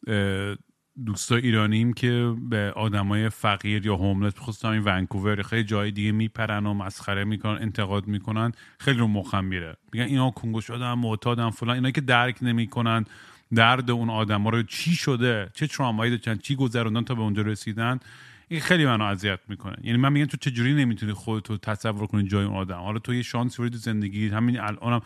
اه، دوستای ایرانیم که به آدمای فقیر یا هوملس خصوصا این ونکوور خیلی جای دیگه میپرن و مسخره می‌کنن انتقاد می‌کنن خیلی رو مخم میره. میگن اینا کنگو شدن معتادن فلان اینا که درک نمی‌کنن درد اون آدما رو. چی شده؟ چه ترامایی داشتن؟ چی گذروندن تا به اونجا رسیدن؟ این خیلی منو اذیت می‌کنه. یعنی من میگم تو چجوری نمی‌تونی خودتو تصور کنی جای اون آدم؟ حالا تو یه شانسی تو زندگی همین الانم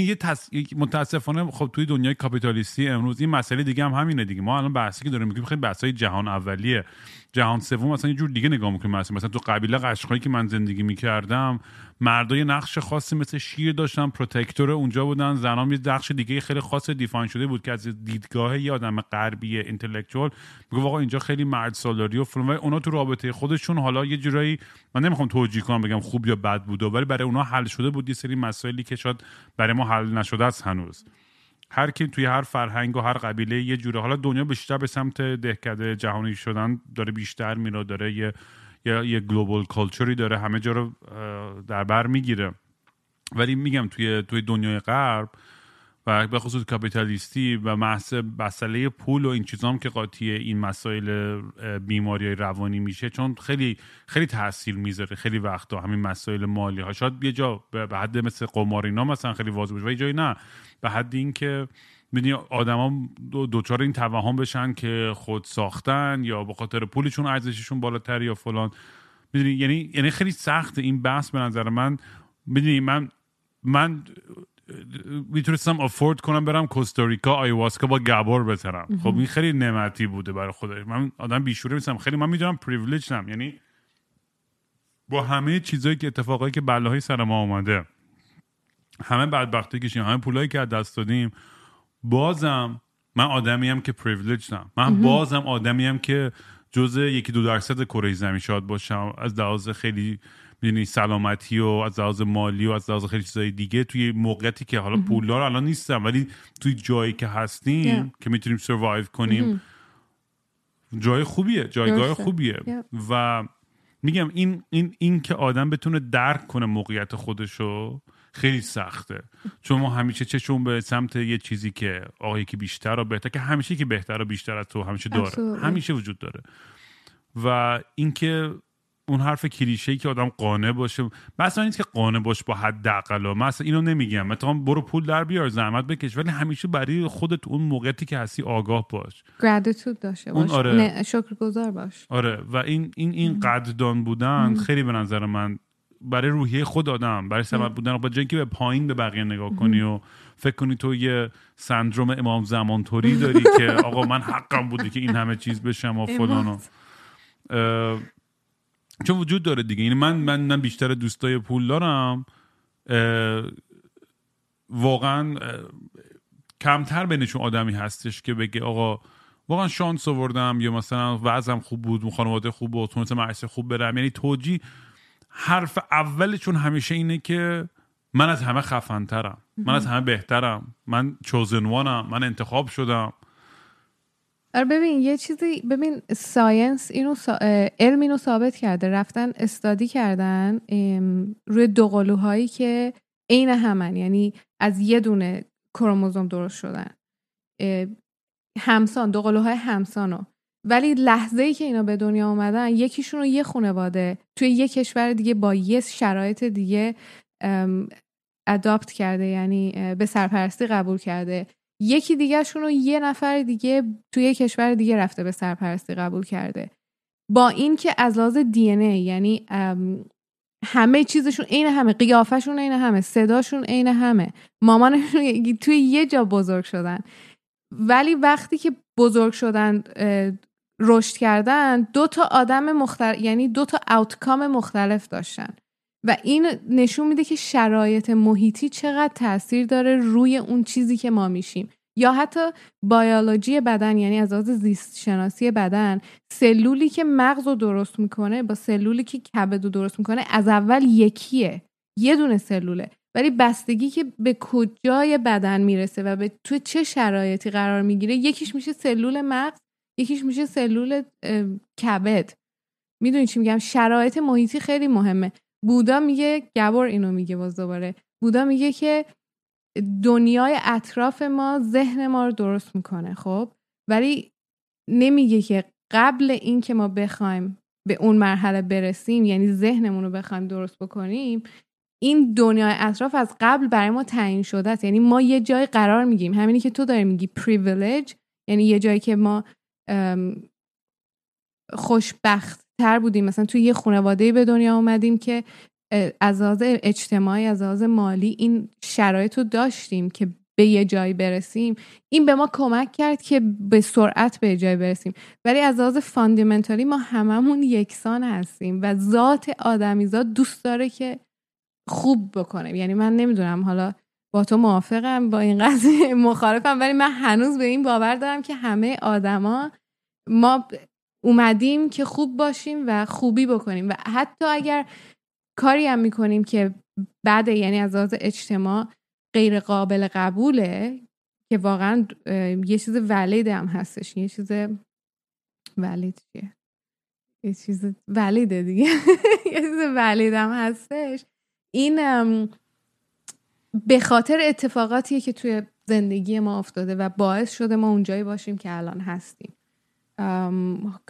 یه. یک- متاسفانه خب توی دنیای capitalist ی امروز این مسئله دیگه هم همینه دیگه. ما الان بحثی که داریم می‌کنیم خیلی بحثای جهان اولیه. جهان سوم مثلا یه جور دیگه نگاه می‌کنیم مثلا مثلا تو قبیله قشقایی که من زندگی می‌کردم مردا یه نقش خاصی مثل شیر داشتن protector اونجا بودن زنام یه نقش دیگه خیلی خاص define شده بود که از دیدگاه یه آدم غربی intellectual میگه آقا اینجا خیلی مرد سالاری و فلان. اونا تو رابطه خودشون حالا یه جورایی من نمی‌خوام توجیه کنم بگم خوب یا بد بوده ولی برای اونا حل شده بود یه سری مسائلی که شاید برای ما حل نشده است هنوز. هر کی توی هر فرهنگ و هر قبیله یه جوره حالا دنیا بیشتر به سمت دهکده جهانی شدن داره بیشتر میره داره یه یه, یه گلوبال کالچری داره همه جا رو در بر می‌گیره. ولی میگم توی توی دنیای غرب و به خصوص کاپیتالیستی و مسئله پول و این چیزام که قاطی این مسائل بیماری روانی میشه چون خیلی خیلی تاثیر می‌ذاره خیلی وقتا همین مسائل مالی ها شاید یه جا به حد مثل قمار اینا مثلا خیلی واضح باشه و یه جایی نه. به حد اینکه می‌دونی آدما دو دوچار این توهم بشن که خود ساختن یا به خاطر پولشون ارزششون بالاتر یا فلان. می‌دونی؟ یعنی یعنی خیلی سخت این بحث به نظر من. می‌دونی؟ من من می‌تونستم افورد کنم برم کوستاریکا آیواسکا با گبار بترم. خب این خیلی نعمتی بوده برای خودش من آدم بیشوره نیستم. خیلی من می‌دونم پریویلیجم یعنی با همه چیزایی که اتفاقایی که بلاهای سر ما اومده. همه بدبختی کشیم همه پولایی که از دست دادیم. بازم من آدمی هم که پریویلیجم من بازم آدمی هم که جزء یکی دو درصد کره زمین شاد باشم. از لحاظ خیلی می‌دونی سلامتی و از لحاظ مالی و از لحاظ خیلی چیزای دیگه توی موقعیتی که حالا پولدار الان نیستم ولی توی جایی که هستیم Yeah. که می‌تونیم سروایو کنیم جای خوبیه جایگاه. خوبیه Yeah. و میگم این این این که آدم بتونه درک کنه موقعیت خودشو خیلی سخته چون ما همیشه چشون به سمت یه چیزی که آقا یکی بیشتر و بهتر که همیشه که بهتر و بیشتر از تو همیشه داره Absolutely. همیشه وجود داره و اینکه اون حرف کلیشه که آدم قانع باشه. مثلا نیست که قانع باش با حداقل مثلا اینو نمیگم. مثلا برو پول در بیار زحمت بکش. ولی همیشه برای خودت اون موقعیتی که هستی آگاه باش. گراتیتود داشته اون باش. آره. نه، شکرگزار باش. آره. و این این این قدردان بودن خیلی به نظر من برای روحیه خود آدم برای سبب بودن. با جایی که به پایین به بقیه نگاه کنی و فکر کنی تو یه سندروم امام زمان توری داری که آقا من حقم بوده که این همه چیز بشم و فلان چون وجود داره دیگه. یعنی من من من بیشتر دوستای پول دارم. واقعا کمتر بینشون آدمی هستش که بگه آقا واقعا شانس آوردم یا مثلا وضعم خوب بود خانواده خوب بود تونستم مدرسه خوب برم. یعنی توجی حرف اولشون همیشه اینه که من از همه خفنترم. من از همه بهترم. من چوزنوانم من انتخاب شدم. آره ببین یه چیزی ببین ساینس اینو سا... علم اینو ثابت کرده. رفتن استادی کردن روی دو قلوهایی که عین همن. یعنی از یه دونه کروموزوم درست شدن. همسان دو قلوهای همسانو. ولی لحظه ای که اینا به دنیا اومدن یکیشون رو یه خانواده توی یه کشور دیگه با یه شرایط دیگه اداپت کرده. یعنی به سرپرستی قبول کرده. یکی دیگهشون رو یه نفر دیگه توی یه کشور دیگه رفته به سرپرستی قبول کرده. با این که از لحاظ دی یعنی همه چیزشون عین همه قیافشون عین همه صداشون عین همه مامانشون توی یه جا بزرگ شدن. ولی وقتی که بزرگ شدن رشد کردن دو تا آدم مختلف یعنی دو تا آوتکام مختلف داشتن. و این نشون میده که شرایط محیطی چقدر تاثیر داره روی اون چیزی که ما میشیم. یا حتی بیولوژی بدن یعنی از لحاظ زیست شناسی بدن سلولی که مغز رو درست می‌کنه با سلولی که کبد رو درست می‌کنه از اول یکیه یه دونه سلوله. ولی بستگی که به کجای بدن می‌رسه و به تو چه شرایطی قرار می‌گیره یکیش میشه سلول مغز یکیش میشه سلول کبد. می‌دونی چی میگم؟ شرایط محیطی خیلی مهمه. بودا میگه گبر اینو میگه باز دوباره. بودا میگه که دنیای اطراف ما ذهن ما رو درست می‌کنه خب؟ ولی نمیگه که قبل اینکه ما بخوایم به اون مرحله برسیم یعنی ذهنمون رو بخوایم درست بکنیم این دنیای اطراف از قبل برای ما تعیین شده است. یعنی ما یه جای قرار میگیم همینی که تو داری میگی پریویلیج یعنی یه جایی که ما خوشبخت تر بودیم. مثلا توی یه خانواده به دنیا اومدیم که از لحاظ اجتماعی از لحاظ مالی این شرایط رو داشتیم که به یه جایی برسیم. این به ما کمک کرد که به سرعت به جایی برسیم. ولی از لحاظ فاندیمنتالی ما هممون یکسان هستیم و ذات آدمیزاد دوست داره که خوب بکنه. یعنی من نمی‌دونم حالا با تو موافقم با این قضیه مخالفم ولی من هنوز به این باور دارم که همه آدما ما اومدیم که خوب باشیم و خوبی بکنیم. و حتی اگر کاری هم می‌کنیم که بعد یعنی از لحاظ اجتماع غیر قابل قبوله که واقعا یه چیز ولید هم هستش. یه چیز ولید یه چیز ولیده دیگه. یه چیز ولید هم هستش. این به خاطر اتفاقاتیه که توی زندگی ما افتاده و باعث شده ما اونجایی باشیم که الان هستیم.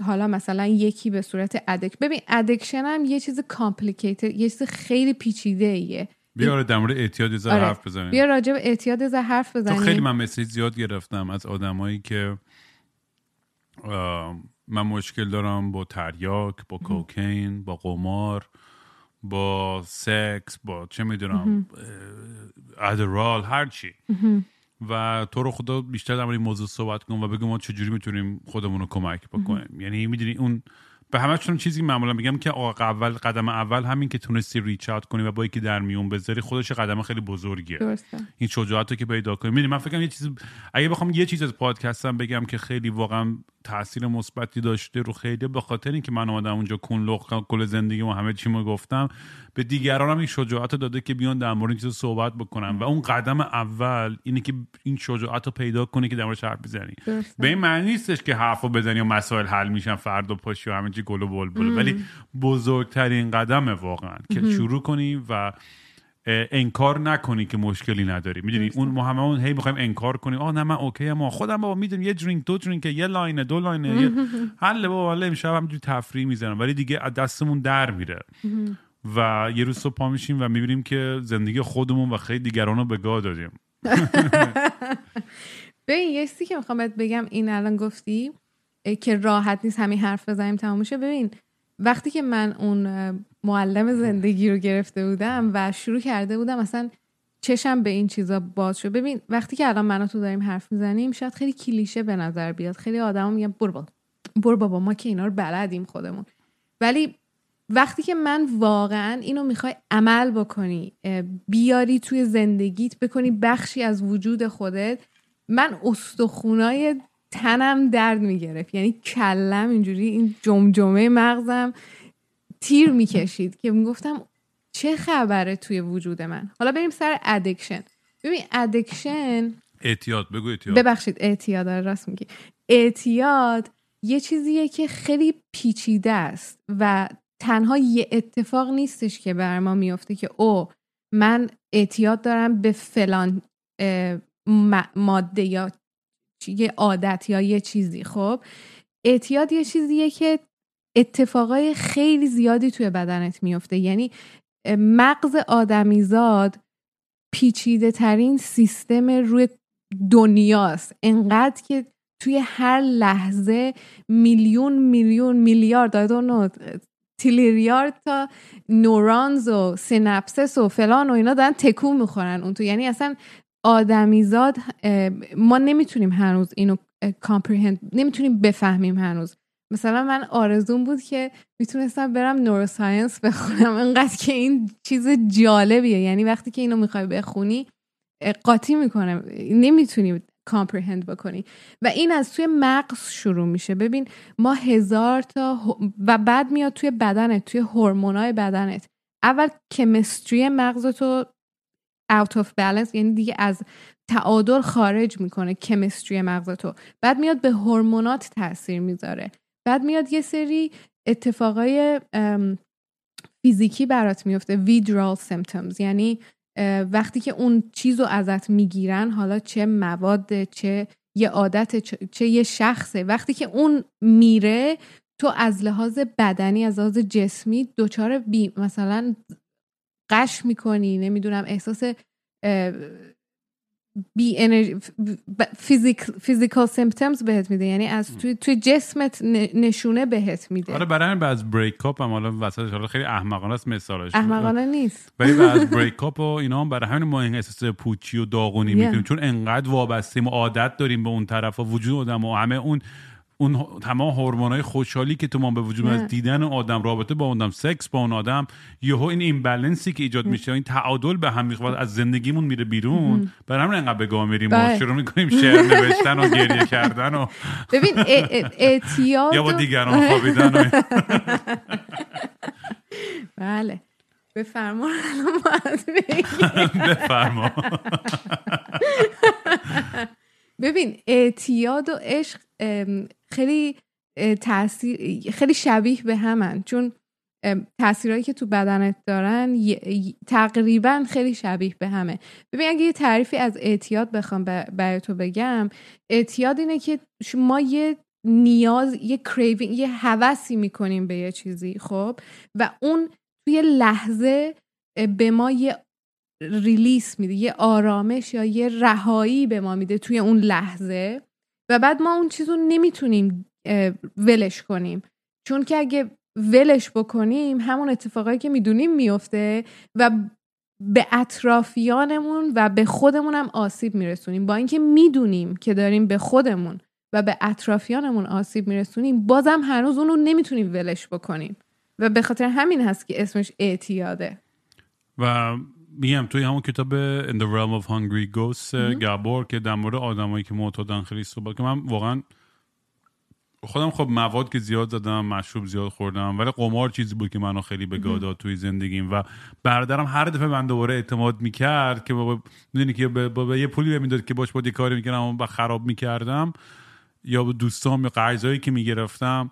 حالا مثلا یکی به صورت addic ببین addiction هم یه چیز complicated یه چیز خیلی پیچیده ایه بیا در مورد اعتیاد آره. حرف بزنیم. بیا راجع به اعتیاد حرف بزنیم. خیلی من message زیاد گرفتم از آدمایی که من مشکل دارم با تریاک با کوکین با قمار با سکس با چه می‌دونم ادرال هر چی. و تو رو خدا بیشتر در این موضوع صحبت کن و بگو ما چجوری می‌تونیم خودمون رو کمک بکنیم. یعنی می‌دونی اون به همشون چیزی معمولا میگم که اول قدم اول همین که تونستی ریچ اوت کنی و با یکی در میون بذاری خودش قدم خیلی بزرگیه. درسته. این شجاعت رو که پیدا کنی. می‌دونی من فکر یه چیز اگه بخوام یه چیز از پادکستم بگم که خیلی واقعا تاثیر مثبتی داشته رو خیلی به خاطر اینکه من اومدم اونجا کل کل زندگی و همه چی گفتم. به دیگران هم این شجاعت داده که بیان در مورد چیز صحبت بکنن. و اون قدم اول اینه که این شجاعت رو پیدا کنی که در موردش حرف بزنی. به این معنی نیستش که حرفو بزنی و مسائل حل میشن فردا پاشی و همه چی گل و بلبل ولی بزرگترین قدمه واقعا که شروع کنی و انکار نکنی که مشکلی نداری. می‌دونی؟ اون ما هممون هی می‌خوایم انکار کنیم. آه نه من okay ما خودم بابا می‌دونم یه drink دو drink یه line ه دو line ه یه حل بابا ولی امشب همینجوری تفریح می‌زنم ولی دیگه دستمون در میره. و یه روز صبح پا میشیم و می‌بینیم که زندگی خودمون و خیلی دیگران رو به گاه دادیم. ببین یه که می‌خوام بگم این الان گفتی که راحت نیست همین حرف بزنیم تمامشه ببین وقتی که من اون معلم زندگی رو گرفته بودم و شروع کرده بودم مثلا چشم به این چیزا باز شد. ببین وقتی که الان من تو داریم حرف می‌زنیم شاید خیلی کلیشه به نظر بیاد. خیلی آدما میگن برو بابا برو بابا ما که اینا رو بلدیم خودمون. ولی وقتی که من واقعا اینو می‌خوای عمل بکنی بیاری توی زندگیت بکنی بخشی از وجود خودت من استخونای تنم درد می‌گرفت. یعنی کلم اینجوری این جمجمه مغزم تیر می‌کشید که می‌گفتم چه خبره توی وجود من. حالا بریم سر ادکشن ببین ادکشن اعتیاد بگو اعتیاد. ببخشید اعتیاد آره، راست میگی. اعتیاد یه چیزیه که خیلی پیچیده است و تنها یه اتفاق نیستش که بر ما میفته که او من اعتیاد دارم به فلان ماده یا یه عادت یا یه چیزی. خب اعتیاد یه چیزیه که اتفاقای خیلی زیادی توی بدنت میفته. یعنی مغز آدمیزاد پیچیده ترین سیستم روی دنیاست. انقدر که توی هر لحظه میلیون میلیون میلیارد I dunno تیلیریارد تا neurons و synapses و فلان و اینا دارن تکون می‌خورن اون تو. یعنی اصلا آدمیزاد ما نمی‌تونیم هنوز اینو comprehend نمی‌تونیم بفهمیم هنوز. مثلا من آرزوم بود که می‌تونستم برم neuroscience بخونم. انقدر که این چیز جالبیه. یعنی وقتی که اینو می‌خوای بخونی قاطی می‌کنه. نمی‌تونی کامپریهند بکنی. و این از توی مغز شروع میشه. ببین ما هزار تا و بعد میاد توی بدنت توی هورمونای بدنت. اول کمستری مغز تو out of balance یعنی دیگه از تعادل خارج می‌کنه کمستری مغز تو بعد میاد به هورمونات تاثیر می‌ذاره. بعد میاد یه سری اتفاقای فیزیکی برات میفته withdrawal symptoms یعنی وقتی که اون چیز رو ازت می‌گیرن حالا چه مواد چه یه عادت چه یه شخصه وقتی که اون میره تو از لحاظ بدنی از لحاظ جسمی دچار بی مثلا غش می‌کنی نمی‌دونم احساس بی انرژی physical symptoms بهت میده. یعنی از توی توی جسمت نشونه بهت میده. آره برای همین بعد break up هم حالا وسطش حالا خیلی احمقانه است مثالش احمقانه نیست. ولی بعد بریک اپ و اینا هم برای همین ما این احساس پوچی و داغونی yeah. می‌کنیم. چون انقدر وابستیم و عادت داریم به اون طرف و وجود آدم و همه اون اون تمام های خوشحالی که تو ما به وجود از دیدن آدم رابطه با آدم سکس با اون آدم یهو این imbalance ی که ایجاد میشه این تعادل به هم می‌خوره از زندگیمون میره بیرون. برای همین انقدر به گا میریم ما بله. شروع می‌کنیم شعر نوشتن و گریه کردن و ببین اعتیاد یا با دیگران خوابیدن بله. بفرما بفرما. ببین اعتیاد و عشق خیلی تاثیر خیلی شبیه به همن. چون تاثیرهایی که تو بدنت دارن تقریبا خیلی شبیه به همه. ببین اگه یه تعریفی از اعتیاد بخوام برای تو بگم اعتیاد اینه که ما یه نیاز یه craving یه هوسی می‌کنیم به یه چیزی خب؟ و اون توی لحظه به ما یه release میده یه آرامش یا یه رهایی به ما میده توی اون لحظه. و بعد ما اون چیز رو نمی‌تونیم ولش کنیم. چون که اگه ولش بکنیم همون اتفاقایی که می‌دونیم میفته و به اطرافیانمون و به خودمون هم آسیب میرسونیم. با اینکه می‌دونیم که داریم به خودمون و به اطرافیانمون آسیب میرسونیم بازم هنوز رو نمی‌تونیم ولش بکنیم. و به خاطر همین هست که اسمش اعتیاده. و میگم توی همون کتاب In the Realm of Hungry Ghosts گابور که در مورد آدمایی که معتادن خیلی صحبت که من واقعا خودم خب مواد که زیاد زدم مشروب زیاد خوردم ولی قمار چیزی بود که منو خیلی به گاداد توی زندگیم. و برادرم هر دفعه من دوباره اعتماد می‌کرد که بابا می‌دونی که با, یه پولی می‌داد که باش با یه کاری می‌کردم و خراب می‌کردم. یا دوستام یا قرضایی که می‌گرفتم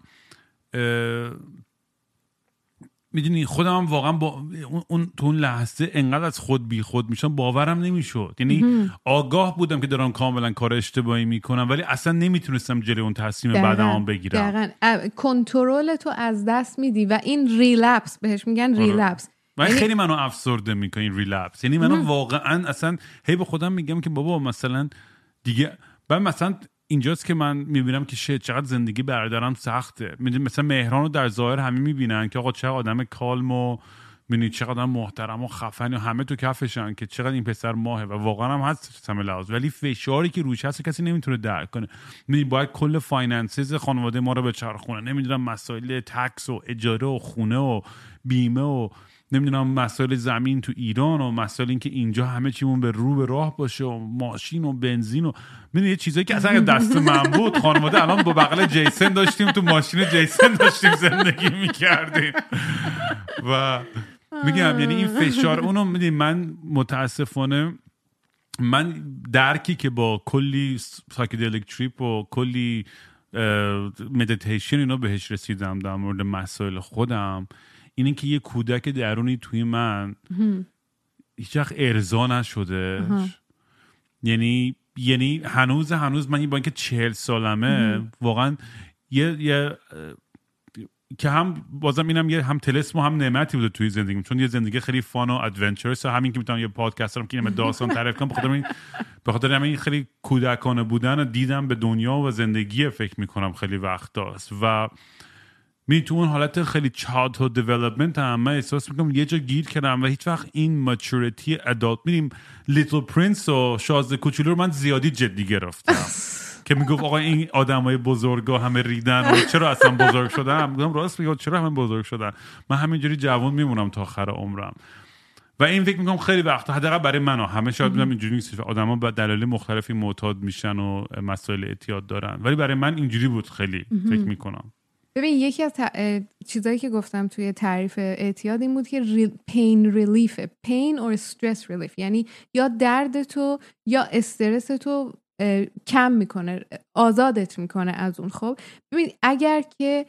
می‌دونی خودم واقعا با اون تو اون لحظه انقدر از خود بی خود میشم باورم نمی‌شد. یعنی آگاه بودم که دارم کاملا کار اشتباهی می‌کنم ولی اصلا نمی‌تونستم جلوی اون تصمیم بعدم بگیرم. کنترل تو از دست میدی و این ریلپس بهش میگن ریلپس. و یعنی... خیلی منو افسرده می‌کنه این relapse. یعنی منو واقعا اصلا هی به خودم میگم که بابا مثلا دیگه بعد مثلا اینجاست که من می‌بینم که shit چقدر زندگی برادرم سخته. مثلا مهران رو در ظاهر همه می‌بینن که آقا چه آدم calm و می‌بینی چقدر محترم و خفن و همه تو کفشن که چقدر این پسر ماهه و واقعا هم هست سم لحاظ. ولی فشاری که روش هست کسی نمی‌تونه درک کنه. می‌بینی باید کل finances خانواده ما رو بچرخونه نمی‌دونم مسائل tax و اجاره و خونه و بیمه و نمی‌دونم مسائل زمین تو ایران و مسائل اینکه اینجا همه چیمون به رو به راه باشه و ماشین و بنزین و می‌دونی یه چیزایی که اصلا دست من بود خانواده الان با بغل جیسن داشتیم تو ماشین جیسن داشتیم زندگی می‌کردیم. و میگم یعنی این فشار اونو می‌دونی من متاسفانه من درکی که با کلی psychedelic trip و کلی مدیتیشن اینا بهش رسیدم در مورد مسائل خودم. اینه که یه کودک درونی توی من هیچ وقت ارضا نشده. یعنی یعنی هنوز هنوز من با اینکه چهل سالمه. واقعا یه, یه که هم بازم اینم یه هم طلسم و هم نعمتی بوده توی زندگیم. چون یه زندگی خیلی fun و adventurous همین که می‌تونم یه پادکست دارم که اینم داستان تعریف کنم. بخاطر این بخاطر این خیلی کودکانه بودن و دیدم به دنیا و زندگی فکر می‌کنم خیلی وقت داست و می تو اون حالت خیلی چاد و دیولپمنت هم من احساس می‌کنم یه جا گیر کردم و هیچ وقت این مچورتی ادالت میریم. لیتل پرنس و شازده کوچولو رو من زیادی جدی گرفتم. که می‌گفت آقا این آدمای بزرگا همه ریدن و چرا اصلا بزرگ شدن؟ میگم راست میگم چرا همه بزرگ شدن؟ من همینجوری جوان میمونم تا آخر عمرم. و این فکر می‌کنم خیلی وقت حداقل برای من همه شاید می‌دونم اینجوری نیست آدما به دلایل مختلفی معتاد میشن و مسائل اعتیاد دارن. ولی برای من اینجوری بود خیلی فکر می‌کنم. ببین یکی از چیزایی که گفتم توی تعریف اعتیاد این بود که پین ریلیف پین اور استرس ریلیف یعنی یا درد تو یا استرس تو کم می‌کنه آزادت می‌کنه از اون. خب ببین اگر که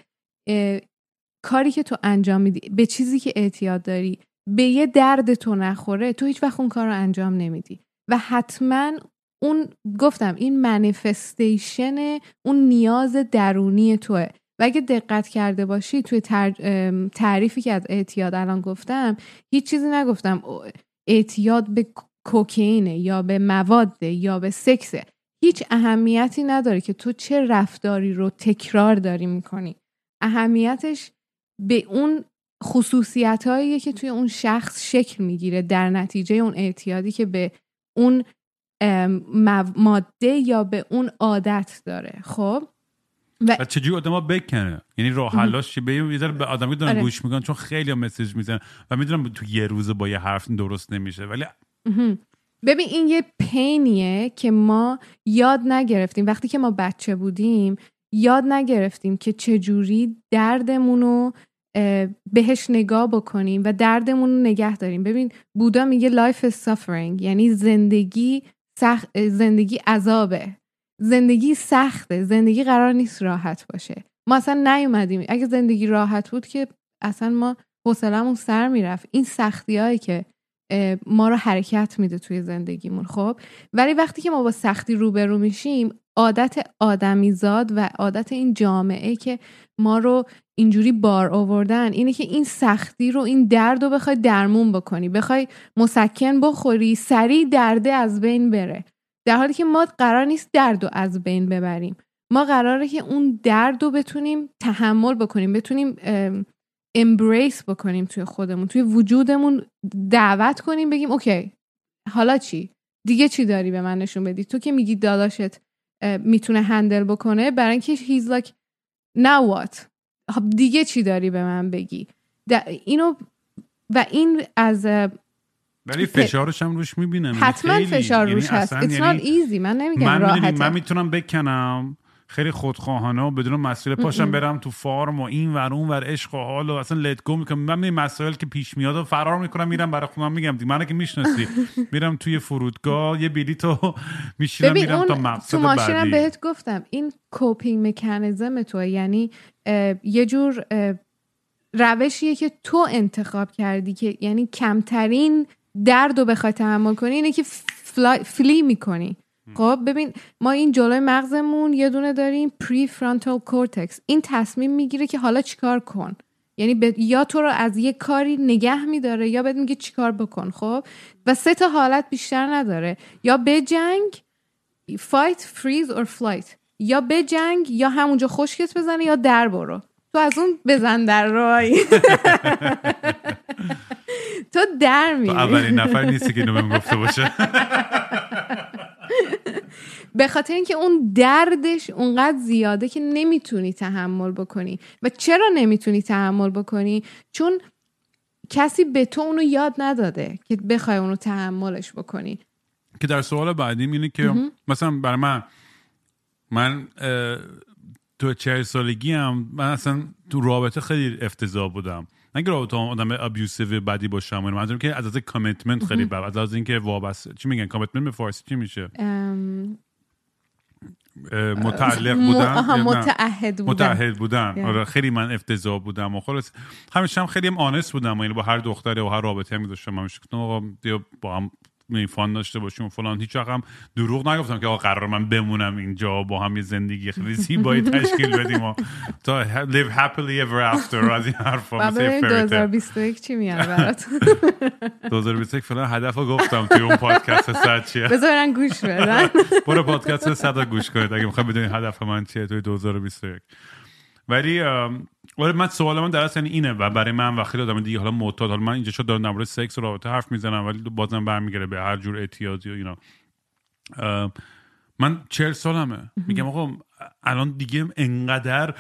کاری که تو انجام میدی به چیزی که اعتیاد داری به یه درد تو نخوره تو هیچ وقت اون کار رو انجام نمیدی. و حتما اون گفتم این منفستیشن اون نیاز درونی توه. و اگه دقت کرده باشی توی تعریفی که از اعتیاد الان گفتم هیچ چیزی نگفتم. اعتیاد به کوکینه یا به مواد یا به سکسه. هیچ اهمیتی نداره که تو چه رفتاری رو تکرار داری می‌کنی. اهمیتش به اون خصوصیت هایی که توی اون شخص شکل می‌گیره در نتیجه اون اعتیادی که به اون ماده یا به اون عادت داره. خب؟ و, و چجوری آدم ها بکنه؟ یعنی راه حلاش چی؟ یه ذره به آدمی دارن آره. گوش می‌کنن چون خیلی ها مسیج می‌زنن و می‌دونم تو یه روز با یه حرف درست نمیشه ولی ببین این یه پینیه که ما یاد نگرفتیم. وقتی که ما بچه بودیم یاد نگرفتیم که چجوری دردمون رو بهش نگاه بکنیم و دردمون رو نگه داریم. ببین بودا میگه life is suffering یعنی زندگی سخ... زندگی عذابه. زندگی سخته زندگی قرار نیست راحت باشه. ما اصلا نیومدیم. اگه زندگی راحت بود که اصلا ما حوصلمون سر می‌رفت. این سختی هایی که ما رو حرکت میده توی زندگیمون خب؟ ولی وقتی که ما با سختی روبرو میشیم عادت آدمیزاد و عادت این جامعه که ما رو اینجوری بار آوردن اینه که این سختی رو این درد رو بخوای درمون بکنی. بخوای مسکن بخوری سریع درده از بین بره. در حالی که ما قرار نیست درد رو از بین ببریم. ما قراره که اون درد رو بتونیم تحمل بکنیم بتونیم embrace بکنیم توی خودمون توی وجودمون دعوت کنیم بگیم OK حالا چی؟ دیگه چی داری به من نشون بدی؟ تو که میگی داداشت می‌تونه handle بکنه برای اینکه he's like now what خب دیگه چی داری به من بگی؟ اینو و این از ولی فشارش هم روش می‌بینم. حتما فشار روش یعنی هست It's not یعنی easy. من نمیگم من راحته. من می‌تونم بکنم. خیلی خودخواهانه و بدون مسئله پاشم برم تو فارم و این ور اون ور عشق و حال و اصلا لت گو می‌کنم. من می مسائل که پیش میاد و فرار می‌کنم میرم برای خودم. میگم دیگه منو که می‌شناسی. میرم توی فرودگاه یه بلیتو میشینم میرم تا مقصد تو ماشینم بهت گفتم این کوپینگ مکانیزم تو یعنی یه جور روشیه که تو انتخاب کردی که یعنی کمترین درد رو بخوای تحمل کنی اینه که flee می‌کنی. خب ببین ما این جلوی مغزمون یه دونه داریم prefrontal cortex این تصمیم می‌گیره که حالا چیکار کن. یعنی یا تو رو از یه کاری نگه میداره یا بهت میگه چیکار بکن خب؟ و سه تا حالت بیشتر نداره. یا به جنگ fight freeze or flight یا به جنگ یا همونجا خشکت بزنه یا در برو. تو از اون بزن در روهایی. تو در تو میری. اولین نفر نیستی که اینو بهم گفته باشه. به خاطر اینکه اون دردش اونقدر زیاده که نمی‌تونی تحمل بکنی. و چرا نمی‌تونی تحمل بکنی؟ چون کسی به تو اونو یاد نداده که بخوای اونو تحملش بکنی. که در سوال بعدیم اینه که مثلا برای من من تو چهل سالگی هم من اصلا تو رابطه خیلی افتضاح بودم. نه که هم آدم abusive بدی باشم ولی منظورم که از از commitment خیلی بد. از از اینکه وابسته چی میگن؟ commitment به فارسی چی میشه؟ ام، متعلق م- بودن آها، یا نه؟ متعهد بودن. متعهد بودن. Yeah. آره خیلی من افتضاح بودم و خلاص. همیشه هم خیلی هم honest بودم یعنی با هر دختری و هر رابطه هم داشتم همیشه گفتم آقا بیا با هم یه fun داشته باشیم و فلان. هیچ هم دروغ نگفتم که آقا قرار من بمونم اینجا و با هم یه زندگی خیلی زیبایی تشکیل بدیم و تا live happily ever after از این حرفا. مثل یه ببینیم fairy tale. 2021 چی میاره برات 2021 فلان هدف رو گفتم توی اون پادکست صد چیه. بذار برن گوش بدن برو پادکست صد گوش کنید. اگه می‌خوای بدونید هدف من چیه توی 2021 ولی ولی من سوال من در اصل یعنی اینه و برای من و خیلی آدم دیگه حالا معتاد حالا من اینجا شد دارم مورد سکس و رابطه حرف می‌زنم ولی بازم برمیگره به هر جور اعتیادی و اینا. من چهل سالمه. میگم آقا الان دیگه انقدر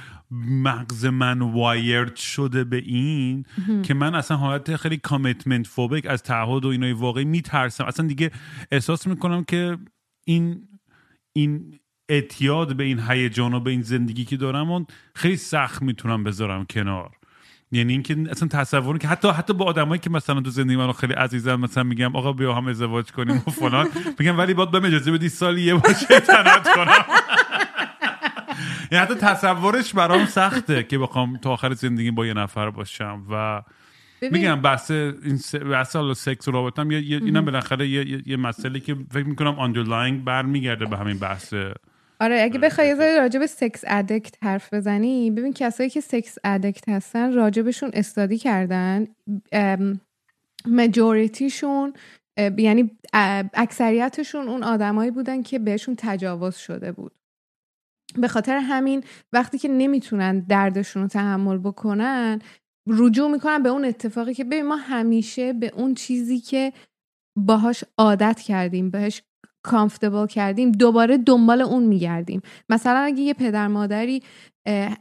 مغز من وایرد شده به این که من اصلا حالت خیلی کامیتمنت فوبیک از تعهد و اینای واقعی میترسم. اصلا دیگه احساس می‌کنم که این این اعتیاد به این هیجان و به این زندگی که دارم اون خیلی سخت می‌تونم بذارم کنار. یعنی اینکه اصلا تصور که حتی حتی با آدمایی که مثلا تو زندگی منو خیلی عزیزم مثلا میگم آقا بیا هم ازدواج کنیم و فلان. میگم ولی باید بهم اجازه بدی سالی یه بار شیطنت کنم. یعنی حتی تصورش برام سخته که بخوام تا آخر زندگی با یه نفر باشم و میگم بحث این س- بحث حالا سکس و رابطم یه اینم بالاخره یه, یه, یه مسئله که فکر می‌کنم underlying برمیگرده به همین بحث آره اگه بخوای یه ذره به sex addict حرف بزنی ببین کسایی که sex addict هستن راجبشون study کردن مجوریتیشون یعنی اکثریتشون اون آدمایی بودن که بهشون تجاوز شده بود. به خاطر همین وقتی که نمی‌تونن دردشون رو تحمل بکنن رجوع می‌کنن به اون اتفاقی که ببین ما همیشه به اون چیزی که باهاش عادت کردیم بهش کامفتبل کردیم دوباره دنبال اون میگردیم مثلا اگه یه پدر مادری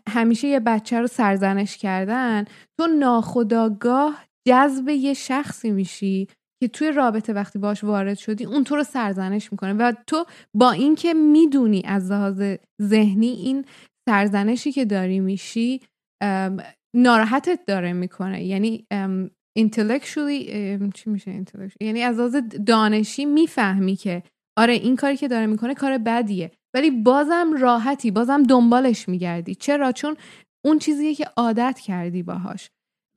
همیشه یه بچه رو سرزنش کردن تو ناخداگاه جذب یه شخصی میشی که توی رابطه وقتی باش وارد شدی اون تو رو سرزنش می‌کنه و تو با اینکه می‌دونی از لحاظ ذهنی این سرزنشی که داری میشی ناراحتت داره می‌کنه یعنی intellectually چی میشه intellectually؟ یعنی از لحاظ دانشی می‌فهمی که آره این کاری که داره می‌کنه کار بدیه. ولی بازم راحتی بازم دنبالش میگردی. چرا؟ چون اون چیزیه که عادت کردی باهاش.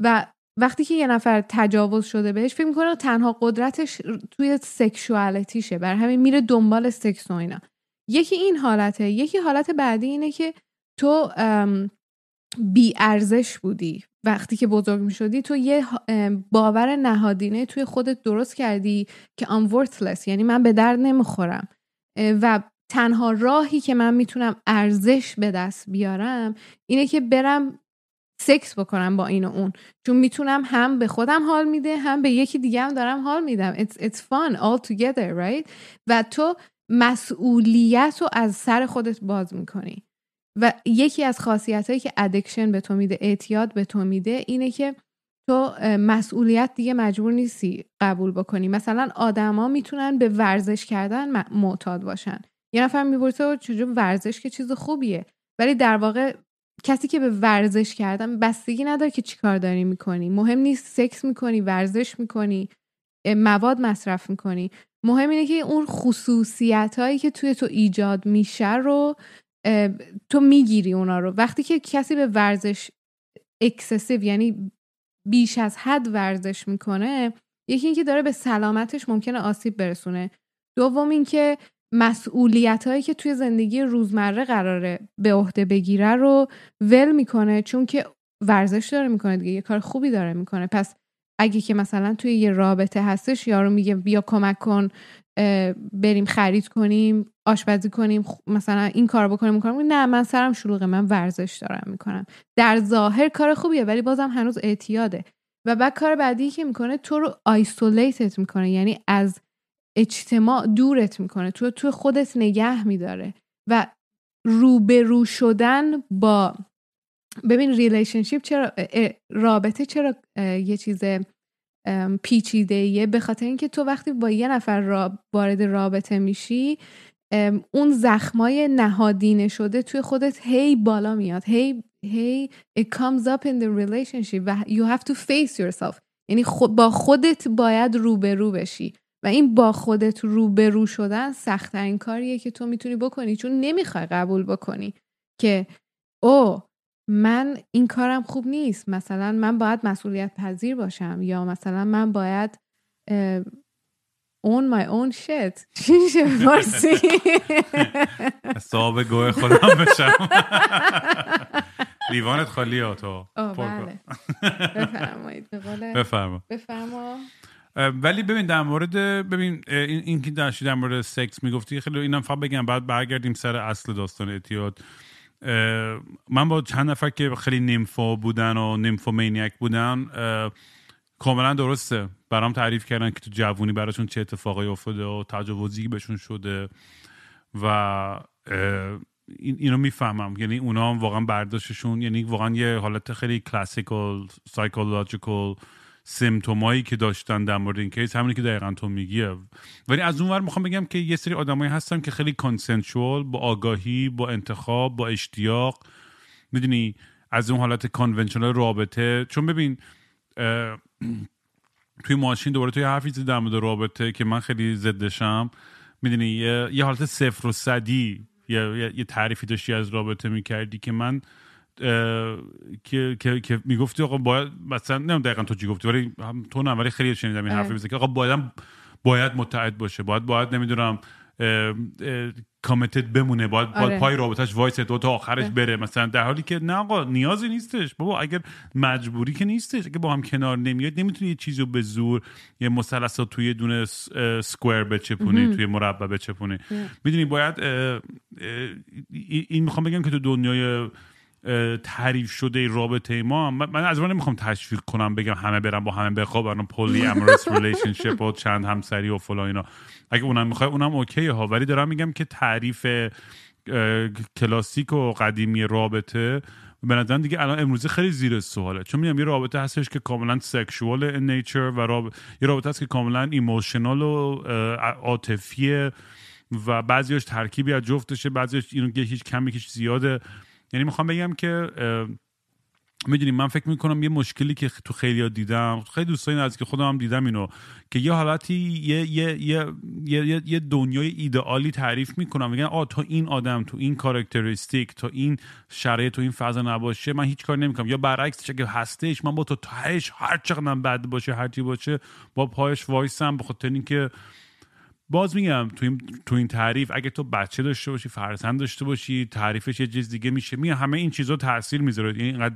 و وقتی که یه نفر تجاوز شده بهش فکر می‌کنه تنها قدرتش توی سکشوالیتیشه. بر همین میره دنبال سکس و اینا. یکی این حالته. یکی حالت بعدی اینه که تو بی ارزش بودی. وقتی که بزرگ می شدی تو یه باور نهادینه توی خودت درست کردی که I'm worthless یعنی من به درد نمی‌خورم. و تنها راهی که من می‌تونم ارزش به دست بیارم اینه که برم سکس بکنم با این و اون. چون می‌تونم هم به خودم حال میده هم به یکی دیگه هم دارم حال میدم. It's, it's fun all together right و تو مسئولیت رو از سر خودت باز می‌کنی. و یکی از خاصیت هایی که ادکشن به تو میده اعتیاد به تو میده اینه که تو مسئولیت دیگه مجبور نیستی قبول بکنی. مثلا آدما می‌تونن به ورزش کردن معتاد باشن. یه نفر می‌پرسه چجور ورزش که چیز خوبیه؟ ولی در واقع کسی که به ورزش کردن بستگی نداره که چیکار داری می‌کنی. مهم نیست سکس می‌کنی ورزش می‌کنی مواد مصرف می‌کنی. مهم اینه که اون خصوصیت هایی که توی تو ایجاد میشه رو تو می‌گیری اونا رو. وقتی که کسی به ورزش اکسسیو یعنی بیش از حد ورزش می‌کنه یکی اینکه داره به سلامتش ممکنه آسیب برسونه. دوم اینکه مسئولیت هایی که توی زندگی روزمره قراره به عهده بگیره رو ول می‌کنه چون که ورزش داره می‌کنه دیگه یه کار خوبی داره می‌کنه. پس اگه که مثلا توی یه رابطه هستش یارو میگه بیا کمک کن بریم خرید کنیم آشپزی کنیم مثلا این کار بکنیم بکنیم. نه من سرم شلوغه من ورزش دارم می‌کنم. در ظاهر کار خوبیه ولی بازم هنوز اعتیاده. و بعد کار بعدی که می‌کنه تو رو آیسولیتت می‌کنه. یعنی از اجتماع دورت می‌کنه. تو تو خودت نگه میداره. و روبرو شدن با ببین relationship چرا رابطه چرا یه چیز پیچیده به خاطر اینکه تو وقتی با یه نفر وارد رابطه میشی اون زخمای نهادینه شده توی خودت هی بالا میاد. هی هی it comes up in the relationship و you have to face yourself. یعنی با خودت باید روبرو بشی. و این با خودت روبرو شدن سختترین کاریه که تو می‌تونی بکنی. چون نمی‌خوای قبول بکنی که او من این کارم خوب نیست. مثلا من باید مسئولیت پذیر باشم یا مثلا من باید own my own shit. چی فارسی صاحب گوه خودم بشم. لیوانت خالی ها تو. بله. بفرمایید. بفرما. بفرما. ولی ببین در مورد ببین این این که در مورد سکس می‌گفتی خیلی اینم فقط بگم بعد برگردیم سر اصل داستان اتیاد. من با چند نفر که خیلی نیمفو بودن و نیمفو مینیک بودن کاملا درسته. برام تعریف کردن که تو جوونی براشون چه اتفاقی افتاده و تجاوزی بهشون شده و این اینو می‌فهمم. یعنی اونا واقعا برداشتشون یعنی واقعا یه حالت خیلی classical psychological symptom ایی که داشتن در مورد این case همونی که دقیقا تو میگیه ولی از اون ور می‌خوام بگم که یه سری آدمایی هستن که خیلی consensual با آگاهی با انتخاب با اشتیاق. می‌دونی از اون حالت conventional رابطه. چون ببین توی ماشین دوباره توی حرفی در مورد رابطه که من خیلی ضدشم. می‌دونی یه،, یه حالت صفر و صدی یه, یه تعریفی داشتی از رابطه می‌کردی که من که که که می‌گفتی آقا باید مثلا نمی‌دونم دقیقا تو چی گفتی؟ ولی تو نه ولی خیلی شنیدم این حرفی بزنی که آقا باید باید متعهد باشه. باید باید نمی‌دونم کامیتد بمونه. باید, آره. پای رابطش وایس دو تا آخرش بره. مثلا در حالی که نه آقا نیازی نیستش. بابا اگر مجبوری که نیستش. اگه با هم کنار نمیاد نمی‌تونی یه چیزی به زور یه مثلث توی دونه square بچپونی توی مربع بچپونی. می‌دونی باید این می‌خوام بگم که تو دنیای تعریف شده رابطه ما. من از من نمی‌خوام تشویق کنم بگم همه برم با همه بخوابن و polyamorous relationship و چند همسری و فلان اینا. اگه اونم می‌خوای اونم اوکی ها. ولی دارم میگم که تعریف کلاسیک و قدیمی رابطه به نظرم دیگه الان امروزی خیلی زیر سواله. چون میگم یه رابطه هستش که کاملا sexual nature و یه رابطه هست که کاملا emotional و عاطفیه و بعضیش ترکیبی از جفتشه بعضیش اینو که هیچ کمی هیچ زیاده. یعنی می‌خوام بگم که می‌دونیم من فکر می‌کنم یه مشکلی که تو خیلی دیدم خیلی دوستایی که خودم هم دیدم اینو که یه حالتی یه, یه،, یه،, یه،, یه دنیای ایدئالی تعریف می‌کنم میگن آ تو این آدم تو این characteristic تو این شرایط تو این فضا نباشه من هیچ کار نمی‌کنم. یا برعکس چه که هستش من با تو تهش هر چقدر بد باشه هر چی باشه با پایش وایسم بخاطر اینکه باز میگم تو این, تو این تعریف اگه تو بچه داشته باشی فرزند داشته باشی تعریفش یه چیز دیگه میشه. میگم همه این چیزا تاثیر می‌ذاره. یعنی اینقدر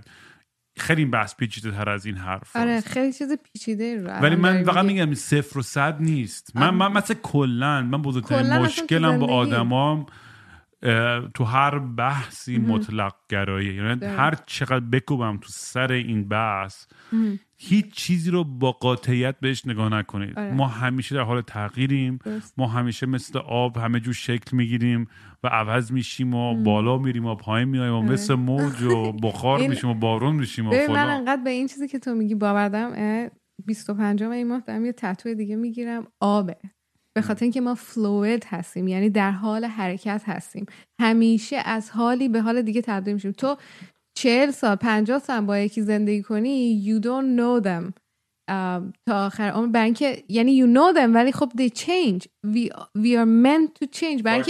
خیلی بحث پیچیده تر از این حرف آره خیلی چیز پیچیده رو ولی من فقط میگم صفر و صد نیست. من من مثل کلا من بزرگترین مشکلم با آدمام تو هر بحثی مطلق گرایی یعنی هر چقدر بکوبم تو سر این بحث هیچ چیزی رو با قاطعیت بهش نگاه نکنید. آره. ما همیشه در حال تغییریم. ما همیشه مثل آب همه جو شکل می‌گیریم و عوض میشیم و بالا میریم و پایین میایم و آره. مثل موج و بخار میشیم و بارون میشیم و من انقدر به این چیزی که تو میگی باوردم 25 این ماه دارم یه تتو دیگه می‌گیرم آبه. به خاطر اینکه ما فلوید هستیم یعنی در حال حرکت هستیم. همیشه از حالی به حال دیگه تبدیل میشیم. تو چهل سال پنجاه سال با یکی زندگی کنی you don't know them. تا آخر عمر. برای یعنی you know them ولی خب they change. We, we are meant to change. برای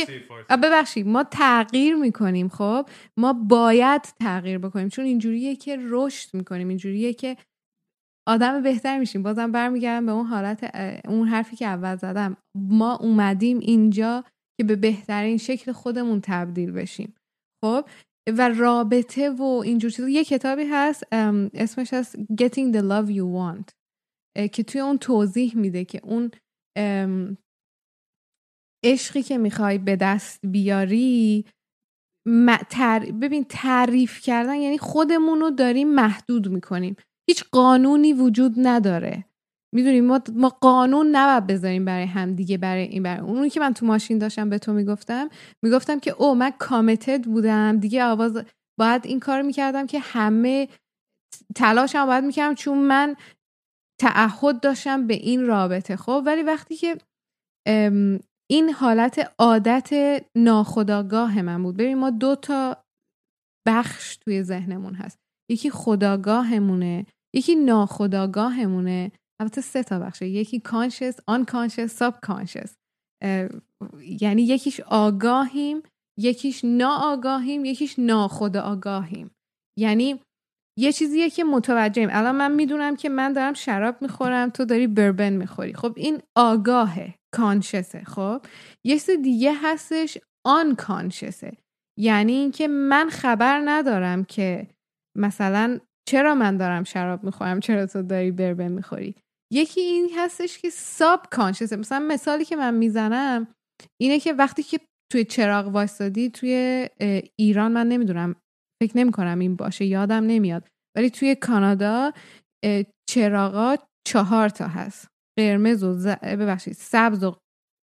ببخشید. ما تغییر می‌کنیم خب. ما باید تغییر بکنیم. چون اینجوریه که رشد می‌کنیم. اینجوریه که آدم بهتر میشیم. بازم برمیگردم به اون حالت اون حرفی که اول زدم. ما اومدیم اینجا که به بهترین شکل خودمون تبدیل بشیم. خب؟ و رابطه و اینجور چیزا. یه کتابی هست اسمش هست Getting the Love You Want که توی اون توضیح میده که اون عشقی که می‌خوای به دست بیاری ببین تعریف کردن یعنی خودمون رو داریم محدود می‌کنیم. هیچ قانونی وجود نداره. می‌دونیم ما, ما قانون نباید بذاریم برای هم دیگه برای این برای اونی که من تو ماشین داشتم به تو می‌گفتم می‌گفتم که او من کامیتد بودم. دیگه آواز باید این کار می‌کردم که همه تلاشم باید می‌کردم چون من تعهد داشتم به این رابطه. خب ولی وقتی که این حالت عادت ناخداگاه من بود. ببین ما دو تا بخش توی ذهنمون هست. یکی خداگاهمونه یکی ناخداگاهمونه البته سه تا بخشه. یکی کانشس آن کانشس ساب کانشس یعنی یکیش آگاهیم یکیش ناآگاهیم یکیش ناخدا آگاهیم یعنی یه چیزیه که متوجهیم. الان من می‌دونم که من دارم شراب می‌خورم تو داری بربن می‌خوری. خب این آگاهه کانشسه خب؟ یه چیز دیگه هستش آن کانشسه یعنی اینکه من خبر ندارم که مثلا چرا من دارم شراب می‌خورم؟ چرا تو داری بربن می‌خوری؟ یکی این هستش که ساب کانشسه مثلا مثالی که من می‌زنم اینه که وقتی که توی چراغ وایستادی توی ایران من نمی‌دونم فکر نمی کنم این باشه یادم نمیاد. ولی توی کانادا چراغا چهار تا هست. قرمز و ز... ببخشید سبز و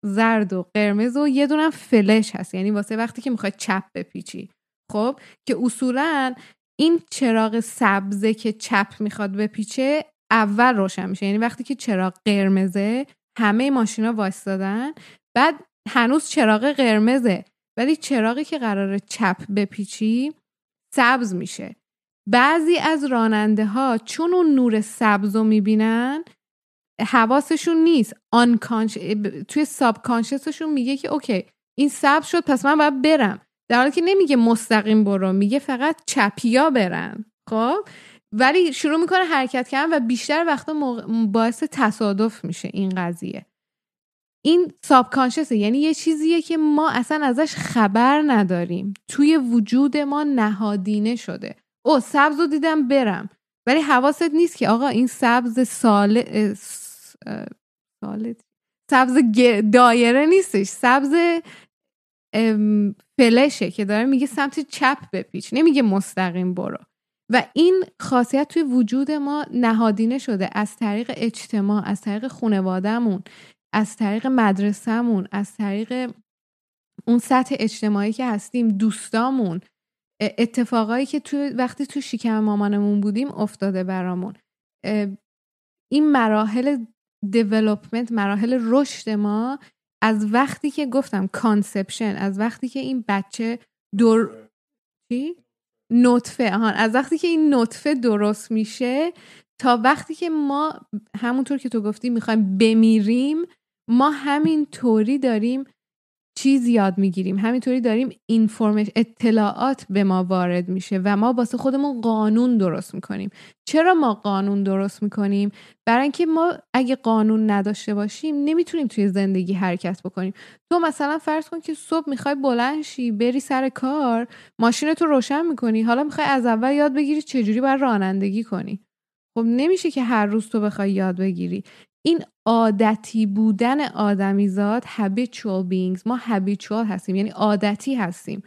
زرد و قرمز و یه دونم فلش هست. یعنی واسه وقتی که می‌خوای چپ بپیچی. خب؟ که اصولا این چراغ سبزه که چپ می‌خواد بپیچه اول روشن میشه. یعنی وقتی که چراغ قرمزه همه ماشینا وایستادن. بعد هنوز چراغ قرمزه ولی چراغی که قرار چپ بپیچی سبز میشه. بعضی از راننده ها چون اون نور سبز رو می‌بینن حواسشون نیست. آن توی ساب کانشسشون میگه که اوکی این سبز شد پس من باید برم. در حالی که نمیگه مستقیم برو میگه فقط چپیا برن. خب؟ ولی شروع می‌کنه حرکت کردن و بیشتر وقتا باعث تصادف میشه این قضیه. این ساب یعنی یه چیزیه که ما اصلا ازش خبر نداریم. توی وجود ما نهادینه شده. او سبز رو دیدم برم. ولی حواست نیست که آقا این سبز سال سال سبز دایره نیستش. سبز فلشه که داره میگه سمت چپ بپیچ نمیگه مستقیم برو. و این خاصیت توی وجود ما نهادینه شده از طریق اجتماع از طریق خانوادهمون از طریق مدرسهمون از طریق اون سطح اجتماعی که هستیم دوستامون اتفاقایی که تو وقتی تو شکم مامانمون بودیم افتاده برامون. این مراحل development مراحل رشد ما از وقتی که گفتم conception از وقتی که این بچه دور چی؟ نطفه آهان از وقتی که این نطفه درست میشه تا وقتی که ما همونطور که تو گفتی می‌خوایم بمیریم ما همین طوری داریم چیز یاد می‌گیریم. همینطوری داریم اطلاعات به ما وارد میشه و ما واسه خودمون قانون درست می‌کنیم. چرا ما قانون درست می‌کنیم؟ برای اینکه ما اگه قانون نداشته باشیم نمی‌تونیم توی زندگی حرکت بکنیم. تو مثلا فرض کن که صبح می‌خوای بلند شی بری سر کار ماشین تو روشن می‌کنی. حالا می‌خوای از اول یاد بگیری چجوری باید رانندگی کنی. خب نمیشه که هر روز تو بخوای یاد بگیری. این عادتی بودن آدمیزاد habitual beings. ما habitual هستیم یعنی عادتی هستیم.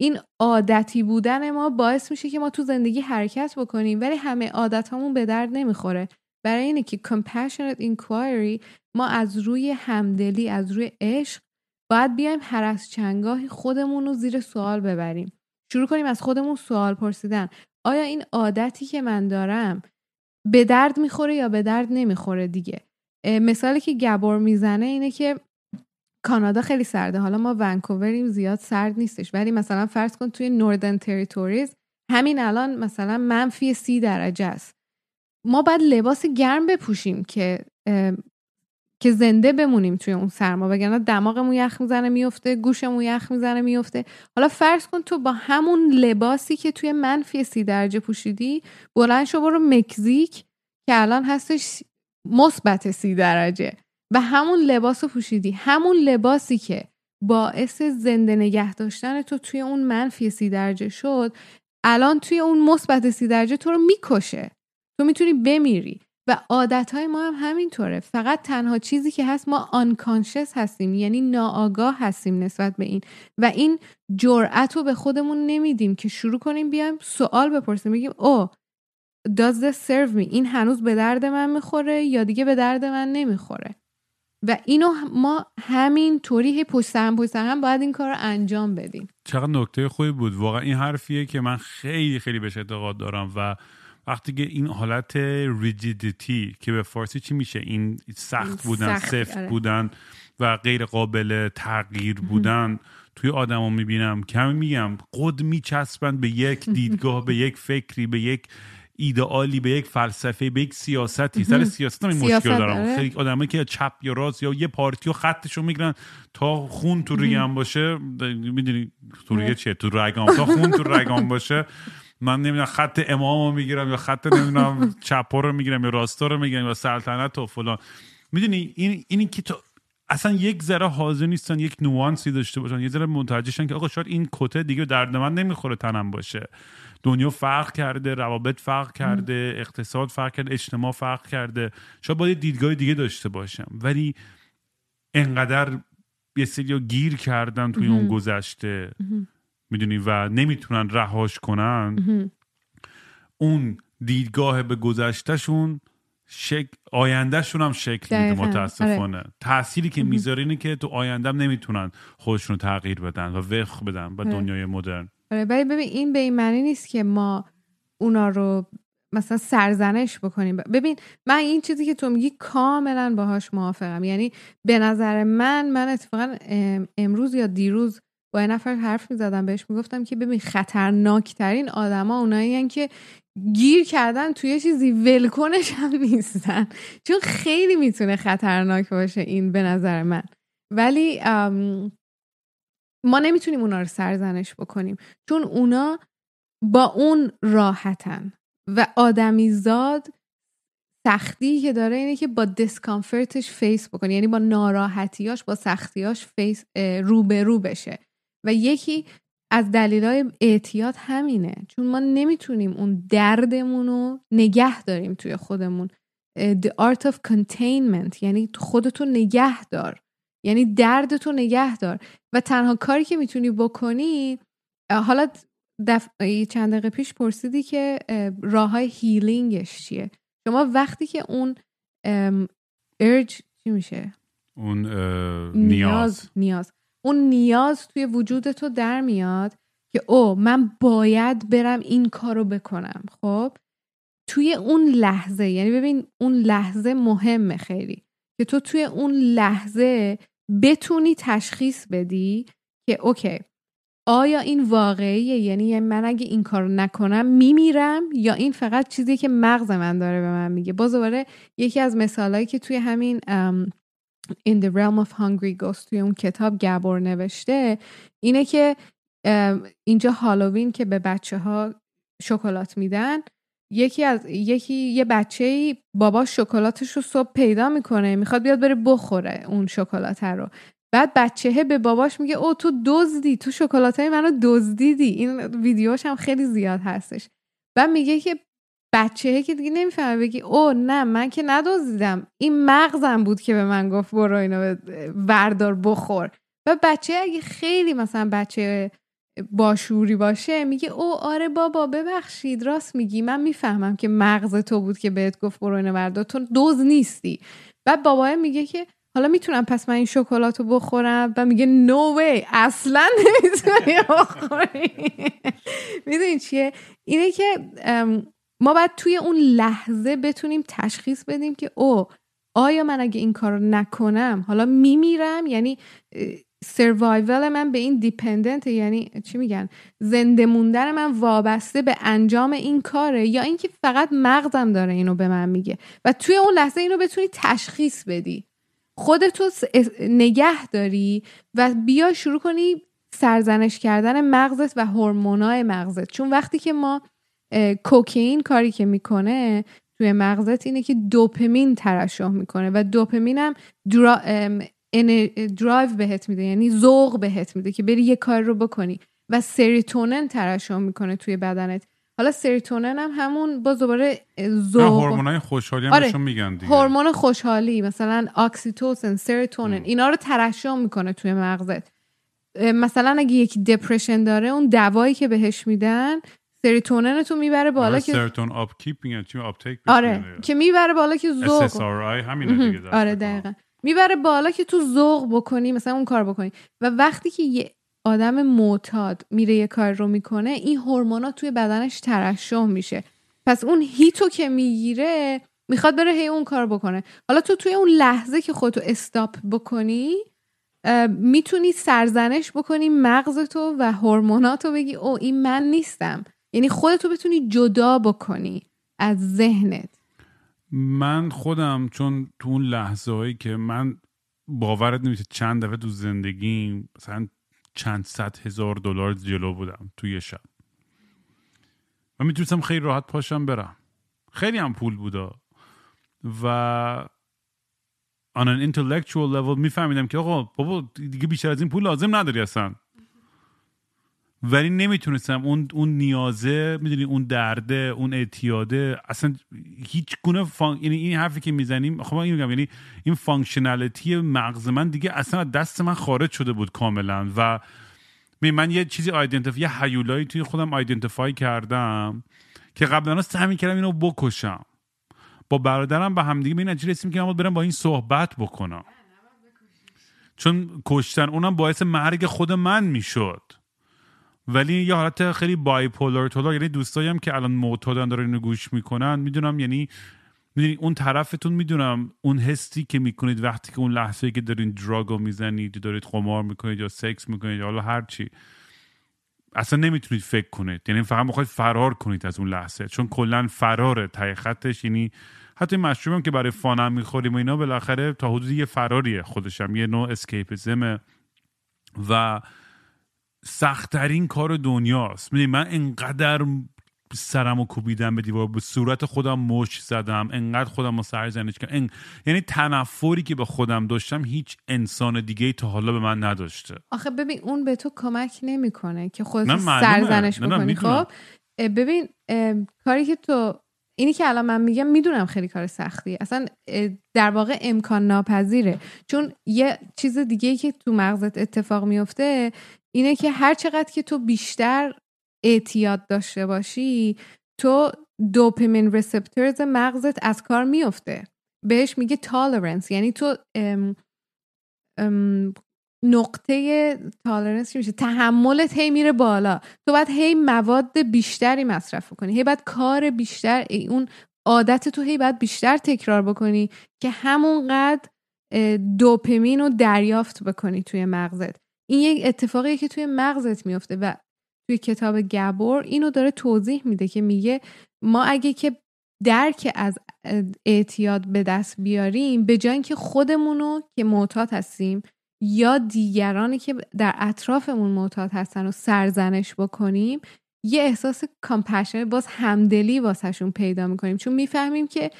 این عادتی بودن ما باعث میشه که ما تو زندگی حرکت بکنیم ولی همه عادت همون به درد نمی‌خوره. برای اینه که compassionate inquiry ما از روی همدلی از روی عشق باید بیایم هر از چنگاهی خودمون رو زیر سوال ببریم. شروع کنیم از خودمون سوال پرسیدن. آیا این عادتی که من دارم به درد می‌خوره یا به درد نمی‌خوره دیگه؟ مثالی که گبور می‌زنه اینه که کانادا خیلی سرده. حالا ما ونکووریم زیاد سرد نیستش. ولی مثلا فرض کن توی Northern Territories همین الان مثلا منفی سی درجه است. ما باید لباس گرم بپوشیم که که زنده بمونیم توی اون سرما. وگرنه دماغمون یخ می‌زنه میفته گوشمون یخ می‌زنه میفته حالا فرض کن تو با همون لباسی که توی منفی سی درجه پوشیدی بلند شو برو مکزیک که الان هستش مثبت سی درجه. و همون لباس رو پوشیدی. همون لباسی که باعث زنده نگه داشتن تو توی اون منفی سی درجه شد الان توی اون مثبت سی درجه تو رو می‌کشه. تو می‌تونی بمیری. و عادت های ما هم همینطوره. فقط تنها چیزی که هست ما آنکانشس هستیم. یعنی ناآگاه هستیم نسبت به این. و این جرأت رو به خودمون نمیدیم که شروع کنیم بیایم سوال بپرسیم. بگیم او does this serve me? این هنوز به درد من می‌خوره یا دیگه به درد من نمی‌خوره؟ و اینو ما همین طوری پشت هم پشت هم باید این کار رو انجام بدیم. چقدر نکته خوبی بود. واقعا این حرفیه که من خیلی خیلی بهش اعتقاد دارم و وقتی که این حالت ریجیدیتی که به فارسی چی میشه؟ این سخت بودن سخت، سفت آره. بودن و غیر قابل تغییر بودن توی آدما می‌بینم. کمی میگم قد میچسبند به یک دیدگاه به یک فکری به یک ایدئالی به یک فلسفه به یک سیاستی. سر سیاست هم این مشکل دارم. داره. خیلی آدمایی که چپ یا راست یا یه پارتی و خطشو می‌گیرن تا خون تو ریگم باشه. می‌دونی تو ریگه چیه؟ تو رگام تا خون تو رگام باشه. من نمی‌دونم خط امام رو می‌گیرم یا خط نمی‌دونم چپا رو می‌گیرم یا راستا رو می‌گیرم یا سلطنت و فلان. می‌دونی این اینی که تو اصلا یک ذره حاضر نیستن یک نوانسی داشته باشن. یه ذره متوجهشن که آقا شاید این کته دیگه درد من نمی‌خوره تنم باشه. دنیا فرق کرده روابط فرق کرده اقتصاد فرق کرده اجتماع فرق کرده. شاید باید دیدگاه دیگه داشته باشم. ولی انقدر یه سری گیر کردن توی اون گذشته. می‌دونی؟ و نمی‌تونن رهاش کنن. اون دیدگاه به گذشتهشون شک... آیندهشون هم شکل میده. متاسفانه. تأثیری که می‌ذاره اینه که تو آینده نمی‌تونن خودشون رو تغییر بدن و وفق بدن به آره. دنیای مدرن. آره ولی ببین این به این معنی نیست که ما اونا رو مثلا سرزنش بکنیم. ببین من این چیزی که تو میگی کاملا باهاش موافقم. یعنی به نظر من من اتفاقا ام- امروز یا دیروز با یه نفر حرف می‌زدم بهش می‌گفتم که ببین خطرناکترین آدما اونایی که گیر کردن توی یه چیزی ولکنش هم نیستن. چون خیلی می‌تونه خطرناک باشه این به نظر من. ولی ما نمی‌تونیم اونا رو سرزنش بکنیم. چون اونا با اون راحتن. و آدمیزاد سختی که داره اینه که با discomfort ش face بکنه. یعنی با ناراحتیاش با سختیاش face رو به رو بشه. و یکی از دلایل اعتیاد همینه. چون ما نمی‌تونیم اون دردمون رو نگه داریم توی خودمون. the art of containment. یعنی خودتو نگه دار. یعنی دردتو نگه دار. و تنها کاری که می‌تونی بکنی حالا دف... چند دقیقه پیش پرسیدی که راه های هیلینگش چیه؟ شما وقتی که اون urge چی میشه؟ اون نیاز. نیاز. نیاز. اون نیاز توی وجود تو در میاد که او من باید برم این کارو بکنم. خب؟ توی اون لحظه یعنی ببین اون لحظه مهمه خیلی. که تو توی اون لحظه بتونی تشخیص بدی که اوکی آیا این واقعیه؟ یعنی من اگه این کارو نکنم میمیرم یا این فقط چیزی که مغز من داره به من میگه؟ باز دوباره یکی از مثالهایی که توی همین In the Realm of Hungry Ghost توی اون کتاب گبر نوشته اینه که اینجا هالووین که به بچه ها شکلات میدن یکی از یکی یه بچه بابا شکلاتش رو صبح پیدا می‌کنه می‌خواد بیاد بره بخوره اون شکلات رو. بعد بچه به باباش میگه او تو دزدی تو شکلات های منو دزدیدی. این ویدیوش هم خیلی زیاد هستش. بعد میگه که بچه که دیگه نمی‌فهمه بگی او نه من که ندزدیدم. این مغزم بود که به من گفت برو اینو وردار بخور. و بچه اگه خیلی مثلا بچه باشوری باشه میگه او آره بابا ببخشید راست میگی. من می‌فهمم که مغز تو بود که بهت گفت برو اینو وردار تو دوز نیستی. بعد بابا میگه که حالا می‌تونم پس من این شکلات رو بخورم؟ و میگه نو وی اصلا نمی‌تونی بخوری. می‌دونی چیه؟ اینه که ما باید توی اون لحظه بتونیم تشخیص بدیم که او آیا من اگه این کار رو نکنم حالا میمیرم؟ یعنی سروایول من به این دیپندنت یعنی چی میگن زنده موندن من وابسته به انجام این کاره یا اینکه فقط مغزم داره اینو به من میگه و توی اون لحظه اینو بتونی تشخیص بدی خودتو نگه داری و بیا شروع کنی سرزنش کردن مغزت و هورمونای مغزت چون وقتی که ما اه، کوکائین کاری که می‌کنه توی مغزت اینه که دوپامین ترشح می‌کنه و دوپامین هم. درایو بهت میده یعنی ذوق بهت میده که بری یه کار رو بکنی. و سروتونین ترشح می‌کنه توی بدنت. حالا سروتونین هم همون باز دوباره ذوق هورمونای خوشحالی هم آره، میگن دیگه. هورمون خوشحالی مثلا اکسی‌توسین سروتونین ام. اینا رو ترشح می‌کنه توی مغزت. مثلا اگه یکی depression داره اون دوایی که بهش میدن سریتونن تو می‌بره بالا که سرتون آپ کیپ میگن چی؟ آپتیک آره که می‌بره بالا که ذوق SSRI همینه دیگه آره. دقیقا. می‌بره بالا که تو ذوق بکنی مثلا اون کار بکنی. و وقتی که یه آدم معتاد میره یه کار رو می‌کنه این هورمونا توی بدنش ترشح میشه. پس اون هیتو که می‌گیره می‌خواد بره هی اون کار بکنه. حالا تو توی اون لحظه که خودتو استاپ بکنی می‌تونی سرزنش بکنی مغزتو و هورموناتو بگی او این من نیستم. یعنی خودتو بتونی جدا بکنی از ذهنت. من خودم چون تو اون لحظه هایی که من باورت نمیشه چند دفعه تو زندگیم مثلا چند صد هزار دلار جلو بودم توی یه شب. و می‌تونستم خیلی راحت پاشم برم. خیلی هم پول بودا. و on an intellectual level میفهمیدم که آقا بابا دیگه بیشتر از این پول لازم نداری اصلا. ولی نمی‌تونستم. اون اون نیازه می‌دونی اون درده اون اعتیاده اصلا هیچ گونه fun... یعنی این حرفی که می‌زنیم خب من این میگم یعنی این functionality مغز من دیگه اصلا دست من خارج شده بود کاملا. و من یه چیزی identif یه هیولایی توی خودم identify کردم که قبلا سعی کردم اینو بکشم. با برادرم به همدیگه به این نتیجه رسیدیم که من برم با این صحبت بکنم. چون کشتن اونم باعث مرگ خود من می‌شد. ولی یه حالت خیلی بایپولار تولار یعنی دوستایی هم که الان معتادن دارن اینو گوش می‌کنن می‌دونم یعنی می‌دونی اون طرفتون می‌دونم اون حسی که می‌کنید وقتی که اون لحظه که دارین دراگو می‌زنید دارید قمار می‌کنید یا سکس می‌کنید یا حالا هر چی اصلا نمی‌تونید فکر کنید. یعنی فقط می‌خواید فرار کنید از اون لحظه چون کلا فراره ته خطش یعنی حتی مشروب هم که برای فانم می‌خوریم و اینا بالاخره تا حدودی یه فراریه خودشم یه نوع اسکیپزمه و سختترین کار دنیاست. می‌دونی من انقدر سرم و کوبیدم به دیوار به صورت خودم مش زدم انقدر خودم رو سرزنش کردم. ان... یعنی تنفری که به خودم داشتم هیچ انسان دیگه تا حالا به من نداشته. آخه ببین اون به تو کمک نمی‌کنه که خودت. سرزنش بکنی. خب ببین اه، کاری که تو اینی که الان من میگم می‌دونم خیلی کار سختیه اصلا در واقع امکان ناپذیره. چون یه چیز دیگه که تو مغزت اتفاق میفته اینه که هر چقدر که تو بیشتر اعتیاد داشته باشی تو دوپامین رسپتورز مغزت از کار میفته بهش میگه تالرنس یعنی تو ام، ام، نقطه تالرنس میشه؟ تحملت هی میره بالا. تو باید هی مواد بیشتری مصرف کنی. هی باید کار بیشتر اون عادت تو هی باید بیشتر تکرار بکنی که همونقدر اه، دوپامین رو دریافت بکنی توی مغزت. این یک اتفاقیه که توی مغزت میفته و توی کتاب گبور اینو داره توضیح میده که میگه ما اگه که درک از اعتیاد به دست بیاریم به جای اینکه خودمونو که معتاد هستیم یا دیگرانی که در اطرافمون معتاد هستن رو سرزنش بکنیم یه احساس کامپشن باز همدلی واسهشون پیدا می‌کنیم. چون می‌فهمیم که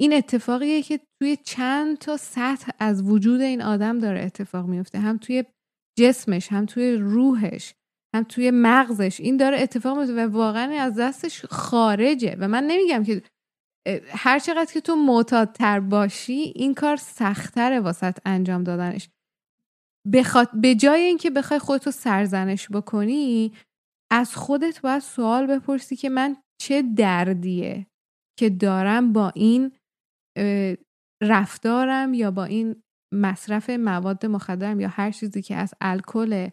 این اتفاقیه که توی چند تا سطح از وجود این آدم داره اتفاق میفته. هم توی جسمش هم توی روحش هم توی مغزش. این داره اتفاق میفته و واقعا از دستش خارجه. و من نمیگم که هر چقدر که تو معتادتر باشی این کار سختره واسط انجام دادنش. بخواد به جای اینکه بخوای خودتو سرزنش بکنی از خودت باید سوال بپرسی که من چه دردیه؟ که دارم با این رفتارم یا با این مصرف مواد مخدرم یا هر چیزی که از الکل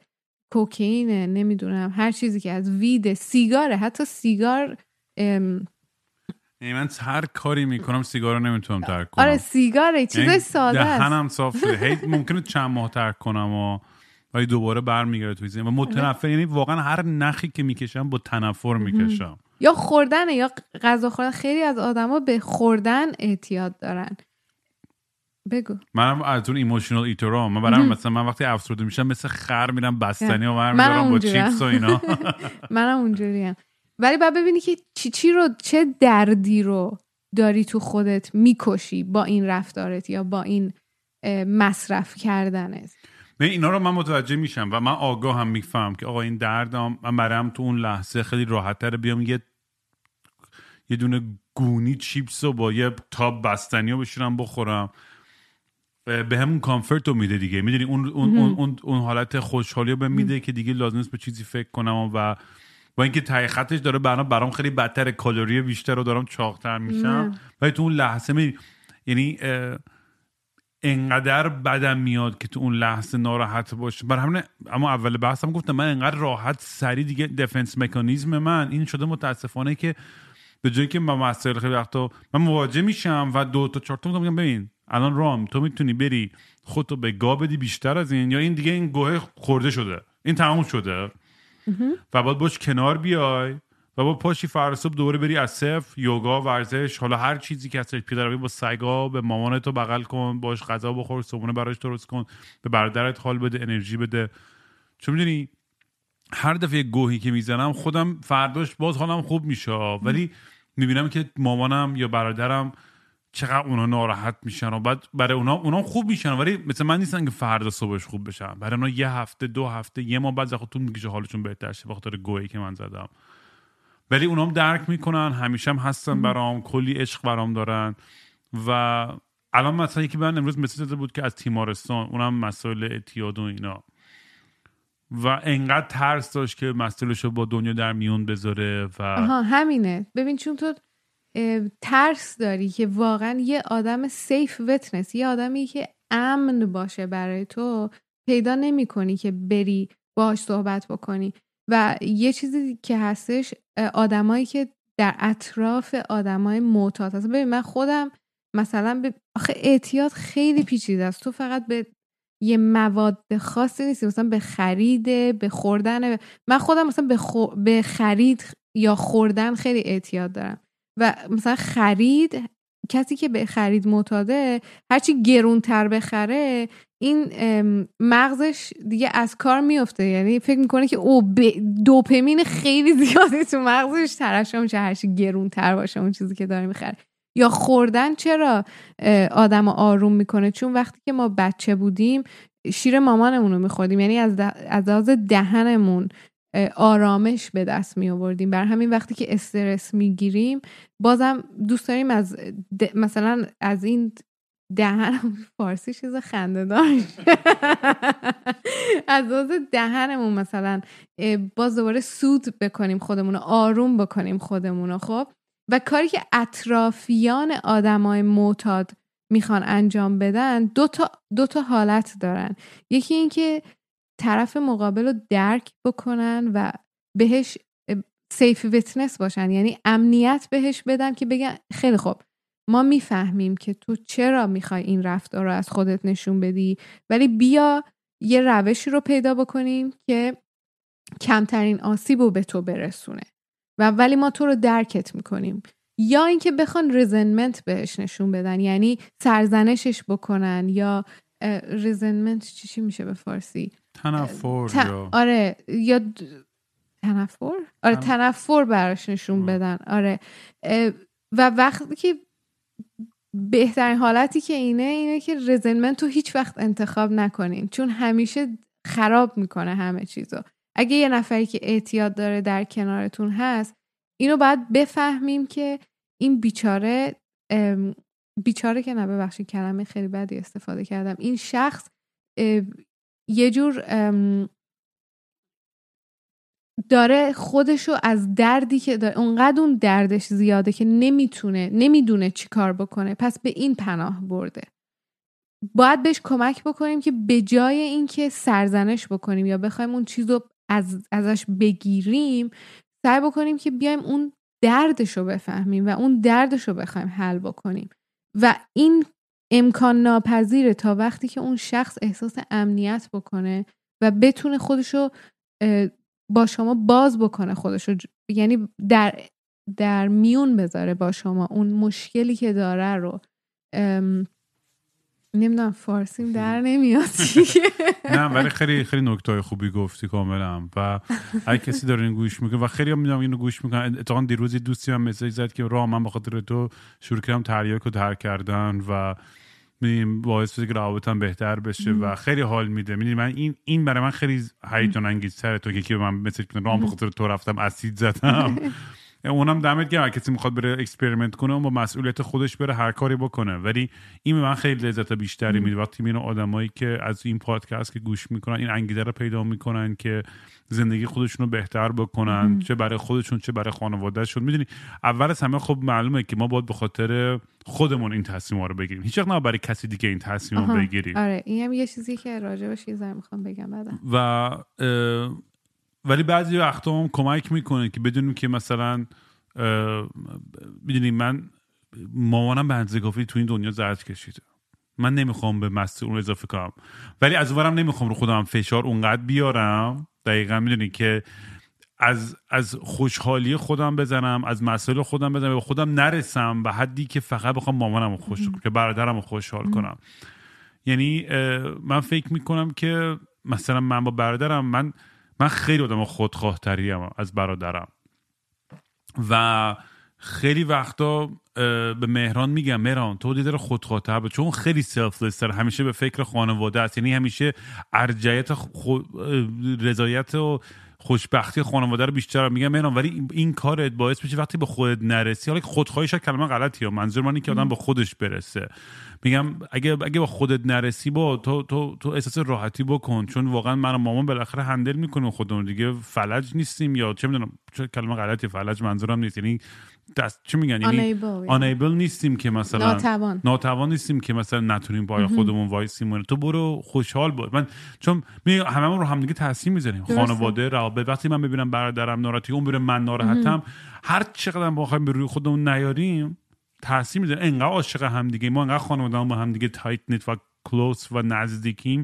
کوکین نمی‌دونم هر چیزی که از وید سیگاره حتی سیگار ام، من هر کاری می‌کنم سیگار رو نمی‌تونم ترک کنم. آره سیگاره چیزای یعنی ساده است. دهنم صاف هی ممکنه چند ماه ترک کنم و ولی دوباره برمیگرده توی. و متنفر یعنی واقعا هر نخی که می‌کشم با تنفر می‌کشم. یا خوردن یا غذا خوردن. خیلی از آدما به خوردن اعتیاد دارن. بگو. منم از اون ایموشنال ایترام من برام مثلا من وقتی افسرده میشم مثل خر میرم بستنی و برمیدارم با. چیپس و اینا. منم اونجوریم. ولی باید ببینی که چی چی رو چه دردی رو داری تو خودت می‌کشی با این رفتارت یا با این مصرف کردنت. نه اینا رو من متوجه میشم و من آگاه هم میفهم که آقا این دردم من برم تو اون لحظه خیلی راحت تر بیام یه یه دونه گونی چیپس رو با یه تاب بستنی رو بشورم بخورم. به همون کامفورت رو میده دیگه. می‌دونی اون اون, اون, اون, اون حالت خوشحالی رو به میده که دیگه لازم نیست به چیزی فکر کنم و با اینکه ته خطش داره برام برام خیلی بدتر کالری بیشتر رو دارم چاقتر میشم. ولی تو اون لحظه می یعنی اه، انقدر بدم میاد که تو اون لحظه ناراحت باشه. بر همین اما اول بحثم گفتم من انقدر راحت سری دیگه دفنس مکانیزم من. این شده متاسفانه که به جایی که من مسائل خیلی وقتا من مواجه میشم و دو تا چهار تا میگم ببین الان رام تو می‌تونی بری خودتو به گا بدی بیشتر از این یا این دیگه این گوه خورده شده. این تموم شده. و باید باش کنار بیای. و با پاشی صبح دوباره بری از صفر یوگا ورزش حالا هر چیزی که هستش پیاده با سگا به مامانتو بغل کن باش غذا بخور صبحونه براش درست کن به برادرت حال بده انرژی بده. چون می‌دونی هر دفعه گوهی که می‌زنم خودم فرداش باز حالم خوب میشه. ولی می‌بینم که مامانم یا برادرم چقدر اونا ناراحت میشن و بعد برای اونا اونا خوب میشن. ولی مثل من نیستن که فردا صبحش خوب بشن. برای اونا یه هفته دو هفته یه ماه بعد خودتون می‌کشه حالشون بهتر شه بخاطر گوهی که من زدم. ولی اونام درک می‌کنن همیشه هم هستن برام کلی عشق برام دارن. و الان مثلا یکی من امروز مسیج داده بود که از تیمارستان اونم مسائل اعتیاد و اینا. و انقدر ترس داشت که مسئولش رو با دنیا در میون بذاره و آها همینه. ببین چون تو ترس داری که واقعا یه آدم سیف وتنس یه آدمی که امن باشه برای تو پیدا نمی کنی که بری باهاش صحبت بکنی. و یه چیزی که هستش آدمایی که در اطراف آدمای معتاد هستن. ببین من خودم مثلا به آخه اعتیاد خیلی پیچیده است. تو فقط به یه مواد خاصی نیستی. مثلا به خرید به خوردن. من خودم مثلا به, خو- به خرید یا خوردن خیلی اعتیاد دارم. و مثلا خرید کسی که به خرید معتاده هرچی گرونتر بخره این مغزش دیگه از کار میفته یعنی فکر می‌کنه که او دوپامین خیلی زیادی تو مغزش ترشح میشه. هرچی گرونتر باشه اون چیزی که داره می‌خره. یا خوردن چرا آدم آروم می‌کنه؟ چون وقتی که ما بچه بودیم شیر مامانمون رو میخوردیم. یعنی از از دهنمون آرامش به دست می آوردیم بر همین وقتی که استرس می‌گیریم بازم دوست داریم از مثلا از این دهن فارسی چیز خنده از لحاظ دهنمون مثلا باز دوباره سود بکنیم خودمون رو آروم بکنیم خودمون خب؟ و کاری که اطرافیان آدمای معتاد می‌خوان انجام بدن دو تا, دو تا حالت دارن. یکی اینکه طرف مقابل رو درک بکنن و بهش safe witness باشن. یعنی امنیت بهش بدن که بگن خیلی خوب. ما می‌فهمیم که تو چرا می‌خوای این رفتار رو از خودت نشون بدی ولی بیا یه روشی رو پیدا بکنیم که کمترین آسیب رو به تو برسونه. و ولی ما تو رو درکت می‌کنیم. یا اینکه بخوان resentment بهش نشون بدن یعنی سرزنشش بکنن یا resentment چی چی میشه به فارسی؟ تنفر ت- یا آره یا د- تنفر؟ آره تن- تنفر براش نشون. بدن. آره و وقتی که بهترین حالتی که اینه اینه که رزنمنت رو هیچ وقت انتخاب نکنین. چون همیشه خراب می‌کنه همه چیزو. اگه یه نفری که اعتیاد داره در کنارتون هست اینو باید بفهمیم که این بیچاره بیچاره که نه ببخشید کلمه خیلی بدی استفاده کردم. این شخص یه جور داره خودشو از دردی که داره اونقدر اون دردش زیاده که نمی‌تونه نمی‌دونه چی کار بکنه پس به این پناه برده. باید بهش کمک بکنیم که به جای اینکه سرزنش بکنیم یا بخوایم اون چیز رو از ازش بگیریم سعی بکنیم که بیایم اون دردش رو بفهمیم و اون دردش رو بخوایم حل بکنیم. و این امکان ناپذیره تا وقتی که اون شخص احساس امنیت بکنه و بتونه خودشو با شما باز بکنه خودشو. ج- یعنی در در میون بذاره با شما اون مشکلی که داره رو. ام، نمی‌دونم فارسیم در نمیاد. نه ولی خیلی خیلی نکته خوبی گفتی کاملا. و اگه کسی داره این گوش می‌کنه و خیلی هم می‌دونم اینو گوش می‌کنن اتفاقا دیروز دوستی هم مسیج زد که راه من به خاطر تو شروع کردم تریاک رو ترک کردن و می‌دونیم باعث شده که روابطم بهتر بشه و خیلی حال میده. می‌دونی من این این برای من خیلی هیجان انگیزتره. تو که که من مثل رام به خاطر تو رفتم اسید زدم. اونم دمت گرم. کسی می‌خواد بره experiment کنه اون با مسئولیت خودش بره هر کاری بکنه. ولی این به من خیلی لذت بیشتری میده. وقتی می‌بینم آدمایی که از این پادکست که گوش می‌کنن این انگیزه رو پیدا می‌کنن که زندگی خودشون رو بهتر بکنن چه برای خودشون چه برای خانوادهشون. می‌دونی اول از همه خب معلومه که ما باید به خاطر خودمون این تصمیم رو بگیریم. هیچ وقت نه برای کسی دیگه این تصمیم رو. بگیریم. آره این هم یه چیزی که راجبش یه می‌خوام بگم. بعدم و ولی بعضی وقتا هم کمک می‌کنه که بدونیم که مثلا می‌دونی من مامانم به اندازه کافی تو این دنیا زرد کشیده. من نمی‌خوام به مسئول اون اضافه کنم. ولی از اونورم نمی‌خوام رو خودم فشار اونقدر بیارم. دقیقا می‌دونی که از از خوشحالی خودم بزنم از مسائل خودم بزنم به خودم نرسم به حدی که فقط بخوام مامانم رو خوش که برادرم رو خوشحال کنم. یعنی من فکر می‌کنم که مثلا من با برادرم من من خیلی آدم خودخواه تریم از برادرم. و خیلی وقتا به مهران میگم مهران تو دیده خودخواه تر چون خیلی سلفلس همیشه به فکر خانواده است. یعنی همیشه ارجعیت خو... رضایت و خوشبختی خانواده رو بیشتر میگم. مهران ولی این- کارت باعث میشه وقتی به خودت نرسی حالا خودخواهی شاید کلمه غلطی ها منظور من اینه که آدم به خودش برسه. میگم اگه اگه با خودت نرسی با تو تو تو احساس راحتی بکن. چون واقعا من مامان بالاخره handle می‌کنیم خودمون دیگه. فلج نیستیم یا چه می‌دونم چه کلمه غلطی فلج منظورم نیست. یعنی دست چه میگن؟ یعنی unable نیستیم که مثلا ناتوان. ناتوان نیستیم که مثلا نتونیم پای خودمون وایسیم تو برو خوشحال باش من چون می هممون رو همدیگه تاثیر می‌ذاریم. خانواده روابط وقتی من ببینم برادرم ناراحتی اون بره من ناراحتم. هر چقدر بخوایم به روی خودمون نیاریم تاثیر می‌ذاره انقدر عاشق همدیگه ما انقدر خانواده با همدیگه tight-knit و close و نزدیکیم.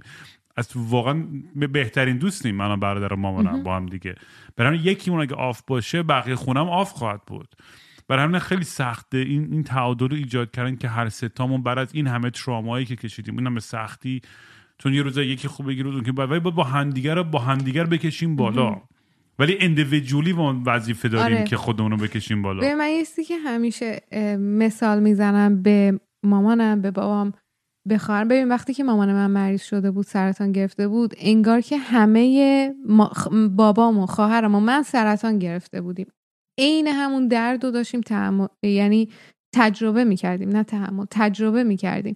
از واقعا به بهترین دوستیم من و برادر مامانم با هم دیگه برای همین یکی اون اگه off باشه بقیه خونم off خواهد بود. برای همین خیلی سخته این این تعادل رو ایجاد کردن که هر ستامون بعد از این همه ترامایی که کشیدیم این همه سختی. چون یه روز یکی خوب بگیر روز اون که باید با همدیگه رو با همدیگه رو بکشیم بالا. ولی اندیویدولی وظیفه داریم آره. که خودمون رو بکشیم بالا. به من یه که همیشه مثال می‌زنم به مامانم به بابام به خواهرم. ببین وقتی که مامان من مریض شده بود سرطان گرفته بود انگار که همه بابام و خواهرم و من سرطان گرفته بودیم. عین همون درد رو داشتیم تحمل یعنی تجربه می‌کردیم نه تحمل تجربه می‌کردیم.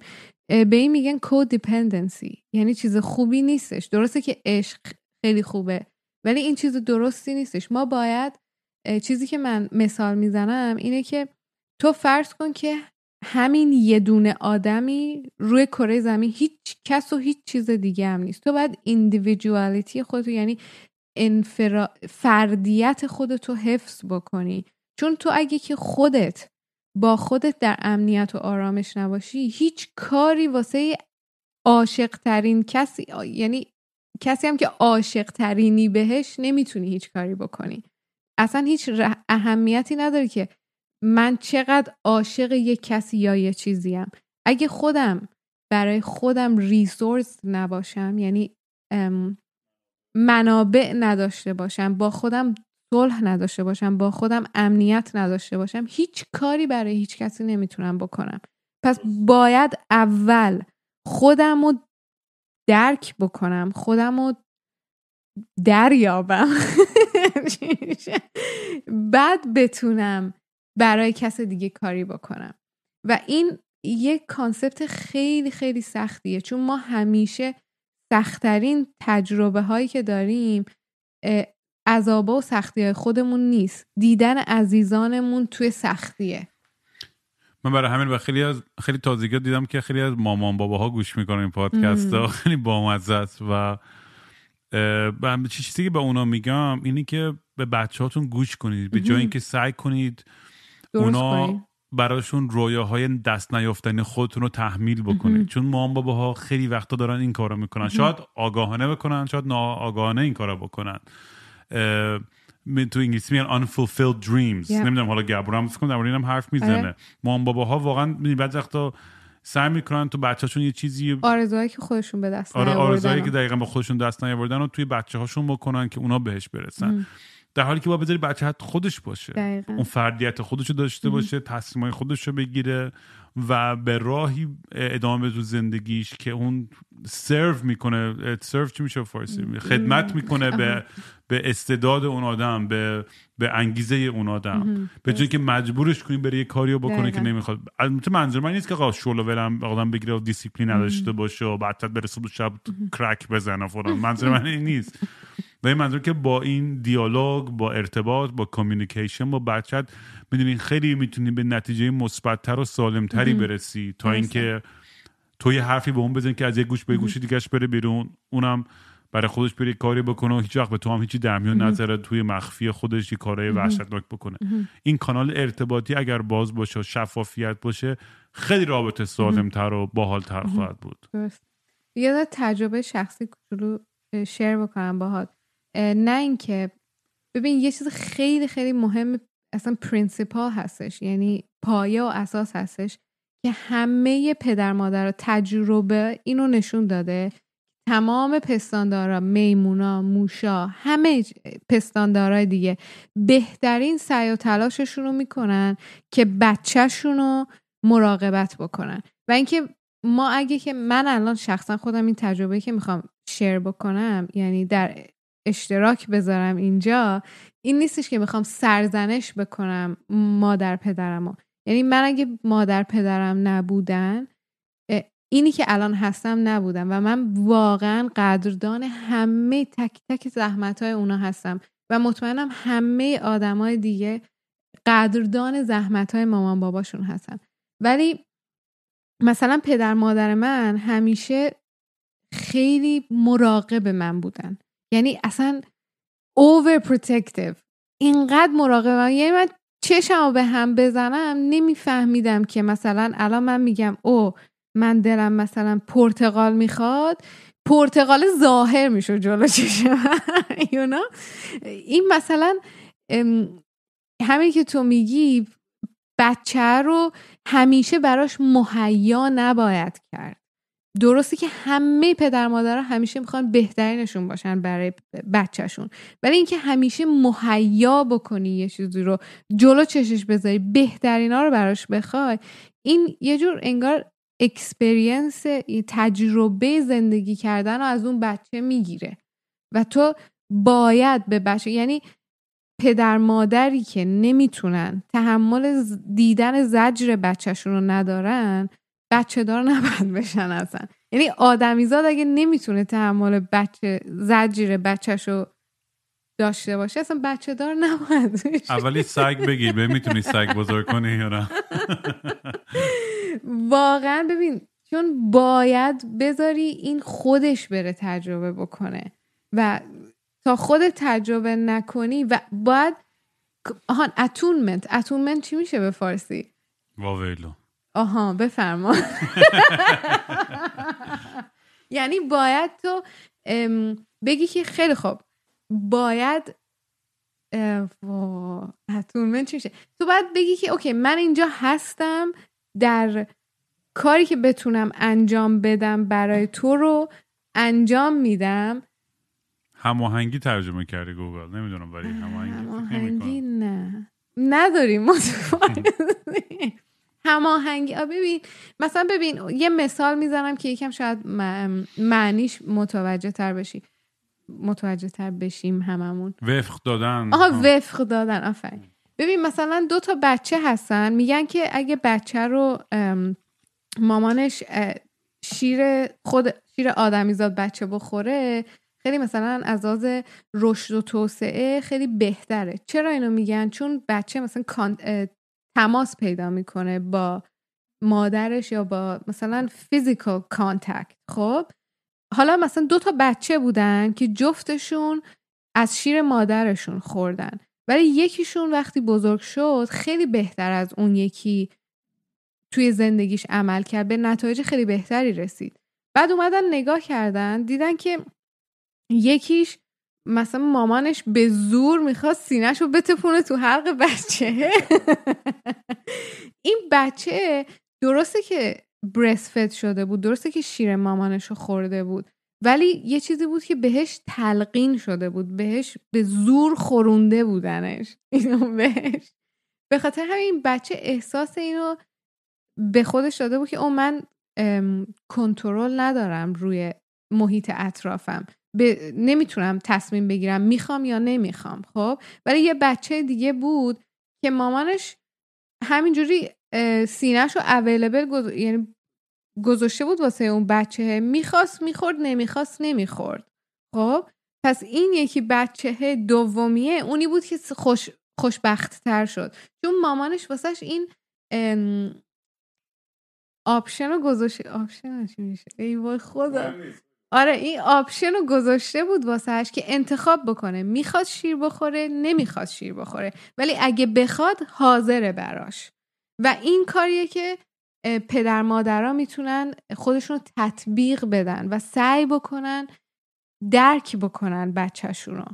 به این میگن کودیپندنسی یعنی چیز خوبی نیستش. درسته که عشق خیلی خوبه ولی این چیز درستی نیستش. ما باید چیزی که من مثال می‌زنم اینه که تو فرض کن که همین یه دونه آدمی روی کره زمین هیچ کس و هیچ چیز دیگه هم نیست. تو باید ایندیویدوالیتی خودتو یعنی انفرا... فردیت خودتو حفظ بکنی. چون تو اگه که خودت با خودت در امنیت و آرامش نباشی هیچ کاری واسه عاشق ترین کسی یعنی کسی هم که عاشق ترینی بهش نمی‌تونی هیچ کاری بکنی. اصلا هیچ اهمیتی نداره که من چقدر عاشق یک کسی یا یه چیزیم. اگه خودم برای خودم ریسورس نباشم یعنی منابع نداشته باشم با خودم صلح نداشته باشم با خودم امنیت نداشته باشم هیچ کاری برای هیچ کسی نمی‌تونم بکنم. پس باید اول خودم رو درک بکنم خودم رو دریابم. بعد بتونم برای کس دیگه کاری بکنم. و این یک کانسپت خیلی خیلی سختیه چون ما همیشه سختترین تجربه هایی که داریم اه، عذابا و سختی های خودمون نیست. دیدن عزیزانمون توی سختیه. من برای همین و خیلی از خیلی تازگی دیدم که خیلی از مامان باباها گوش می‌کنن این پادکست ها. خیلی بامزه است و چیزی که به اونا میگم اینه که به بچه هاتون گوش کنید. به جای اینکه سعی کنید اونا. براشون رویاهای دست نیافتنی خودتون رو تحمیل بکنید. چون مام باباها خیلی وقتا دارن این کارو می‌کنن. شاید آگاهانه بکنن شاید ناآگاهانه این کارو بکنن. می- تو انگلیسی میگن unfulfilled dreams. Yeah. نمی‌دونم حالا گبرم فکر کنم در اینم حرف می‌زنه. آره. مام باباها واقعا بعضی وقتا سعی می‌کنن تو بچه‌هاشون یه چیزی آرزوهایی که خودشون به دست آره آرزوهایی که دقیقا با خودشون دست نیاوردن و توی بچه هاشون بکنن که اونا بهش برسن. در حالی که با بذاری بچه خودش باشه. دقیقاً. اون فردیت خودش رو داشته باشه تصمیمای خودش رو بگیره و به راهی ادامه تو زندگیش که اون سرو می‌کنه. سرو چی میشه فارسی؟ خدمت می‌کنه به به استعداد اون آدم به به انگیزه اون آدم. به جایی که مجبورش کنیم بره یه کاریو بکنه که نمی‌خواد. البته منظور من نیست که آقا شل و ولم آدم بگیره و دیسیپلین نداشته باشه و بعد صبح شب crack بزنه فلان. منظور من این نیست. و این منظور که با این دیالوگ با ارتباط با communication با بچت می‌دونین خیلی می‌تونی به نتیجه مثبتتر و سالمتری برسی تا اینکه تو یه حرفی به اون بزنی که از یه گوش به گوش دیگهش بره بیرون. اونم برای خودش بره کاری بکنه و هیچ وقت به تو هم هیچی در میون نظره توی مخفی خودش یه کارهای وحشتناک بکنه. این کانال ارتباطی اگر باز باشه و شفافیت باشه خیلی رابطه سالمتر و باحالتر خواهد بود. درست. یاد تجربه شخصی کوچولو شیر بکنم باهات. نه اینکه ببین یه چیز خیلی خیلی مهم اصلا پرینسیپال هستش یعنی پایه و اساس هستش که همه پدر مادر تجربه اینو نشون داده. تمام پستاندارا میمونا موشا همه پستاندارای دیگه بهترین سعی و تلاششون رو می‌کنن که بچهشون رو مراقبت بکنن. و اینکه ما اگه که من الان شخصا خودم این تجربه که می‌خوام شیر بکنم یعنی در اشتراک بذارم اینجا این نیستش که می‌خوام سرزنش بکنم مادر پدرمو. یعنی من اگه مادر پدرم نبودن اینی که الان هستم نبودم و من واقعا قدردان همه تک تک زحمت های اونا هستم و مطمئنم همه آدمای دیگه قدردان زحمت های مامان باباشون هستن. ولی مثلا پدر مادر من همیشه خیلی مراقب من بودن. یعنی اصلا overprotective. اینقدر مراقب من یعنی من چشم به هم بزنم نمیفهمیدم که مثلا الان من میگم او من دلم مثلا پرتقال می‌خواد پرتقال ظاهر میشه جلو چشم این مثلا همین که تو میگی بچه رو همیشه براش مهیا نباید کرد. درسته که همه پدر مادرها همیشه می‌خوان بهترینشون باشن برای بچهشون. ولی اینکه همیشه مهیا بکنی یه چیزی رو جلو چشش بذاری بهترینا رو براش بخوای این یه جور انگار experience تجربه زندگی کردن رو از اون بچه می‌گیره. و تو باید به بچه یعنی پدر مادری که نمی‌تونن تحمل دیدن زجر بچهشون رو ندارن بچه دار نباید بشن اصلا. یعنی آدمیزاد اگه نمی‌تونه تحمل بچه زجر بچهش رو داشته باشه اصلا بچه دار نباید اولی سگ بگی به می‌تونی سگ بزرگ کنی یا نه. واقعا ببین چون باید بذاری این خودش بره تجربه بکنه و تا خود تجربه نکنی و باید آهان اتونمنت. اتونمنت چی میشه به فارسی؟ واویلو. آها بفرما. یعنی باید تو بگی که خیلی خوب. باید attunement چی میشه؟ تو باید بگی که okay من اینجا هستم در کاری که بتونم انجام بدم برای تو رو انجام میدم. هماهنگی ترجمه کردی گوگل. نمی‌دونم ولی هماهنگی نه. نداریم. هماهنگی. ببین مثلا ببین یه مثال می‌زنم که یکم شاید معنیش متوجه تر بشی. متوجه تر بشیم هممون. وفق دادن. آها وفق دادن. آفرین. ببین مثلا دو تا بچه هستن میگن که اگه بچه رو مامانش شیر خود شیر آدمیزاد بچه بخوره خیلی مثلا از آز رشد و توسعه خیلی بهتره. چرا اینو میگن؟ چون بچه مثلا تماس پیدا می‌کنه با مادرش یا با مثلا physical contact خب؟ حالا مثلا دو تا بچه بودن که جفتشون از شیر مادرشون خوردن. ولی یکیشون وقتی بزرگ شد خیلی بهتر از اون یکی توی زندگیش عمل کرد. به نتایج خیلی بهتری رسید. بعد اومدن نگاه کردن دیدن که یکیش مثلا مامانش به زور می‌خواست سینهش رو بتپونه تو حلق بچه. این بچه درسته که برسفت شده بود درسته که شیر مامانش رو خورده بود ولی یه چیزی بود که بهش تلقین شده بود بهش به زور خورونده بودنش. اینو بهش. به خاطر همین بچه احساس اینو به خودش داده بود که او من کنترل ندارم روی محیط اطرافم. نمی‌تونم تصمیم بگیرم می‌خوام یا نمی‌خوام خب؟ ولی یه بچه دیگه بود که مامانش همینجوری سینهش رو available گذ... یعنی گذاشته بود واسه اون بچه می‌خواست می‌خورد نمی‌خواست نمی‌خورد خب؟ پس این یکی بچه دومیه اونی بود که خوش خوشبخت تر شد. چون مامانش واسهش این option رو گذاشته option میشه؟ ای خدا. آره این option رو گذاشته بود واسهش که انتخاب بکنه. می‌خواد شیر بخوره نمی‌خواد شیر بخوره. ولی اگه بخواد حاضره براش. و این کاریه که پدر مادرها می‌تونن خودشون تطبیق بدن و سعی بکنن درک بکنن بچهشون رو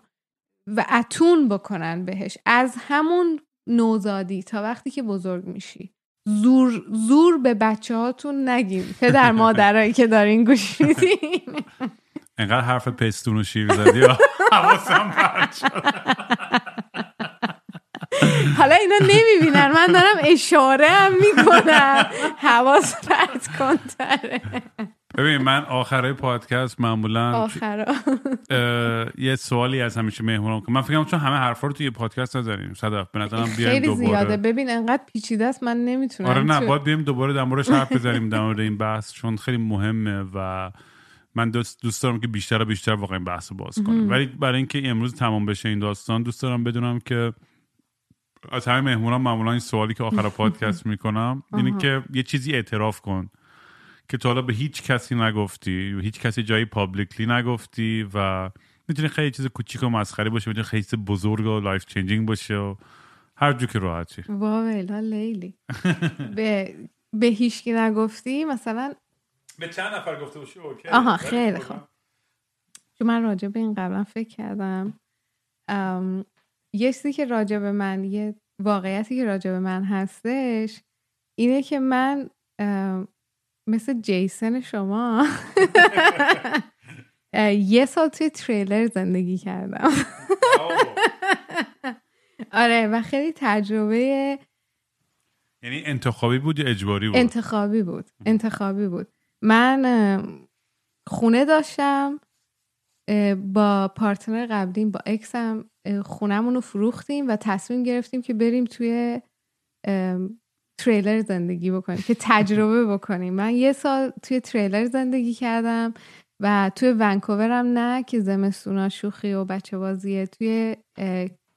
و اتون بکنن بهش. از همون نوزادی تا وقتی که بزرگ میشی. زور زور به بچه هاتون نگیم پدر مادرایی که دارین گوش میدین. انقدر حرف پستون و شیر زدی حواسم حالا اینا نمی‌بینن. من دارم اشاره هم می‌کنم. حواس پرت کنتره ببین من آخرای پادکست معمولا آخرا. یه سوالی از همیشه مهمونم که من فکرم چون همه حرفا رو توی پادکست نزنیم. صدف به نظرم خیلی دوباره زیاده. ببین انقدر پیچیده است من نمی‌تونم آره نه باید بیایم دوباره در موردش حرف بزنیم در مورد این بحث چون خیلی مهمه و من دوست, دوست دارم که بیشتر و بیشتر واقعا بحث باز کنیم. ولی برای اینکه امروز تمام بشه این داستان دوست دارم بدونم که از همه مهمونان معمولا این سوالی که آخر پادکست می‌کنم اینه که یه چیزی اعتراف کن. که تو حالا به هیچ کسی نگفتی هیچ کسی جایی publicly نگفتی و می‌تونه خیلی چیز کوچیک و مسخره باشه می‌تونه خیلی چیز بزرگ و life changing باشه و هر جو که راحتی. واویلا لیلی. به به هیچکی نگفتی؟ مثلا به چند نفر گفته باشی؟ okay. آها خیلی خوب. چون من راجع به این قبلا فکر کردم یه چیزی که راجع به من یه واقعیتی که راجع به من هستش اینه که من مثل جیسن شما. یه سال توی تریلر زندگی کردم. آره و خیلی تجربه یعنی انتخابی بود یا اجباری بود؟ انتخابی بود انتخابی بود. من خونه داشتم با پارتنر قبلیم با اکسم خونمون رو فروختیم و تصمیم گرفتیم که بریم توی تریلر زندگی بکنیم که تجربه بکنیم. من یه سال توی تریلر زندگی کردم و توی ونکوورم نه که زمستونا شوخی و بچه بازیه. توی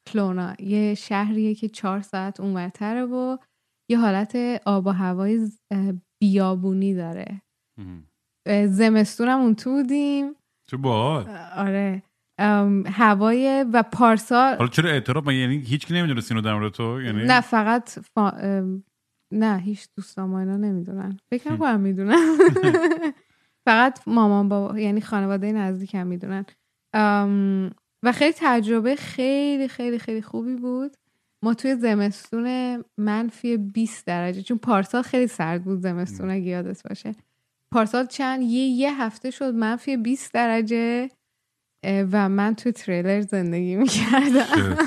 کلونا. یه شهریه که چهار ساعت اونورتره و یه حالت آب و هوای بیابونی داره. زمستونم اون تو بودیم. تو باحال. آره. هوای و پارسال حالا چرا اعتراف؟ یعنی هیچ کی نمی‌دونه سینو در تو؟ یعنی نه فقط نه هیچ دوستان ما اینا نمی‌دونن. فکر کنم می‌دونن فقط مامان بابا یعنی خانواده نزدیک هم می‌دونن و خیلی تجربه خیلی خیلی خیلی خوبی بود. ما توی زمستون منفی 20 درجه چون پارسال خیلی سرد بود زمستون اگه یادت باشه. پارسال چند؟ یه یه هفته شد منفی 20 درجه و من توی تریلر زندگی می‌کردم.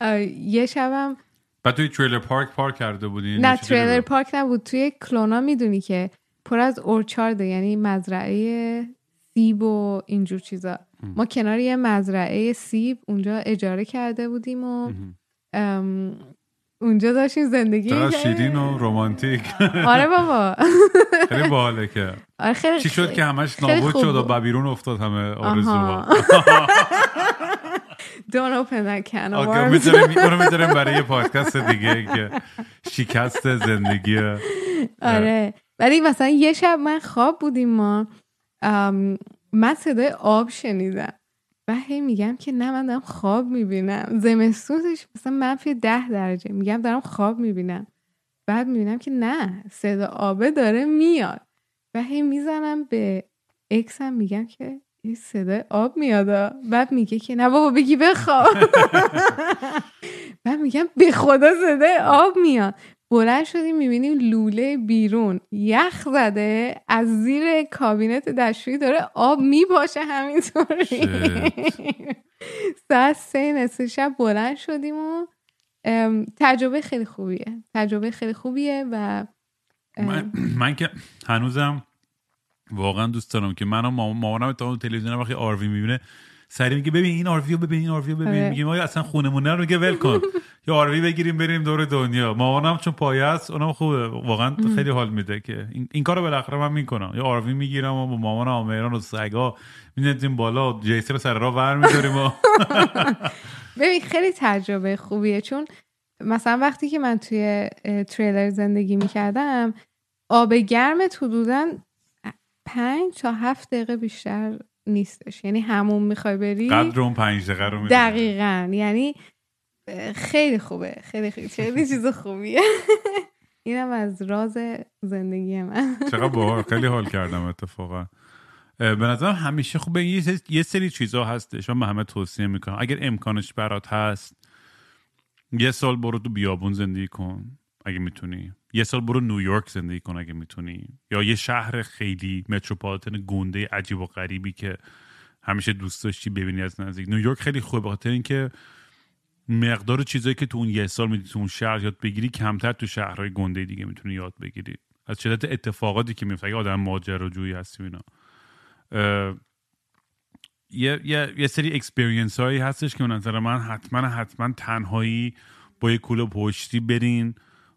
یه شبم بعد توی تریلر پارک پارک کرده بودین نه تریلر پارک نبود. توی کلونا می‌دونی که پر از اورچارده یعنی مزرعه سیب و اینجور چیزا. ما کنار یه مزرعه سیب اونجا اجاره کرده بودیم و اونجا داشتیم زندگی شیرین و رومانتیک آره بابا. خیلی باحاله که. آره خیلی چی شد که همش نابود شد و بیرون افتاد همه آرزوها؟ Don't open that can of worms. اونو می‌ذاریم برای یه پادکست دیگه که شکست زندگی آره. ولی مثلا یه شب من خواب بودیم ما. من صدای آب شنیدم. و هی میگم که نه من دارم خواب می‌بینم. زمستونش مثلا منفی ده درجه. میگم دارم خواب می‌بینم. بعد می‌بینم که نه صدا آبه داره میاد. و هی می‌زنم به اکسم میگم که یه صدای آب میاد بعد میگه که نه بابا بگی بخواب. بعد میگم به خدا صدای آب میاد. بلند شدیم می‌بینیم لوله بیرون. یخ زده از زیر کابینت دستشویی داره آب می‌باشه همینطوری. ساعت سه نصف شب بلند شدیم و تجربه خیلی خوبیه. تجربه خیلی خوبیه و من, من که هنوزم واقعا دوست دارم که منم مام- مامانم تا تلویزیون وقتی آروی می‌بینه سری میگه ببین این آرویو ببین این آرویو ببین. آره. میگه ما اصلا خونمونه رو میگه ول کن. یا آروی بگیریم بریم دور دنیا. مامانم چون پایه است اونم خوبه. واقعا خیلی حال میده که این, این کارو بالاخره من می‌کنم. یا آروی می‌گیرم و با مامانم و مهران و سگا میندازیم بالا جیسی رو سر راه ور میداریم و ببین خیلی تجربه خوبیه. چون مثلا وقتی که من توی تریلر زندگی می‌کردم آب گرمت حدودا پنج تا هفت دقیقه بیشتر نیستش. یعنی همون می‌خوای بری؟ قدر اون پنج دقیقه رو می‌دونم. دقیقا. یعنی خیلی خوبه. خیلی خیلی خیلی چیز خوبیه. اینم از راز زندگی من. چقدر باحال. خیلی حال کردم اتفاقا. به نظرم همیشه خوبه. یه سری- یه سری چیزا هستش. من به همه توصیه می‌کنم. اگر امکانش برات هست یه سال برو تو بیابون زندگی کن. اگه می‌تونی. یه سال برو نیویورک زندگی کن اگه می‌تونی. یا یه شهر خیلی متروپولیتن گنده عجیب و غریبی که همیشه دوست داشتی ببینی از نزدیک. نیویورک خیلی خوبه به خاطر اینکه مقدار چیزایی که تو اون یه سال می‌تونی تو اون شهر یاد بگیری کمتر تو شهرهای گنده دیگه می‌تونی یاد بگیری. از شدت اتفاقاتی که میفته اگه آدم ماجراجویی هستی اینا. یه, یه, یه سری اکسپریانس هایی هستش که به نظر من حتما حتما تنهایی با یه کوله پشتی برین.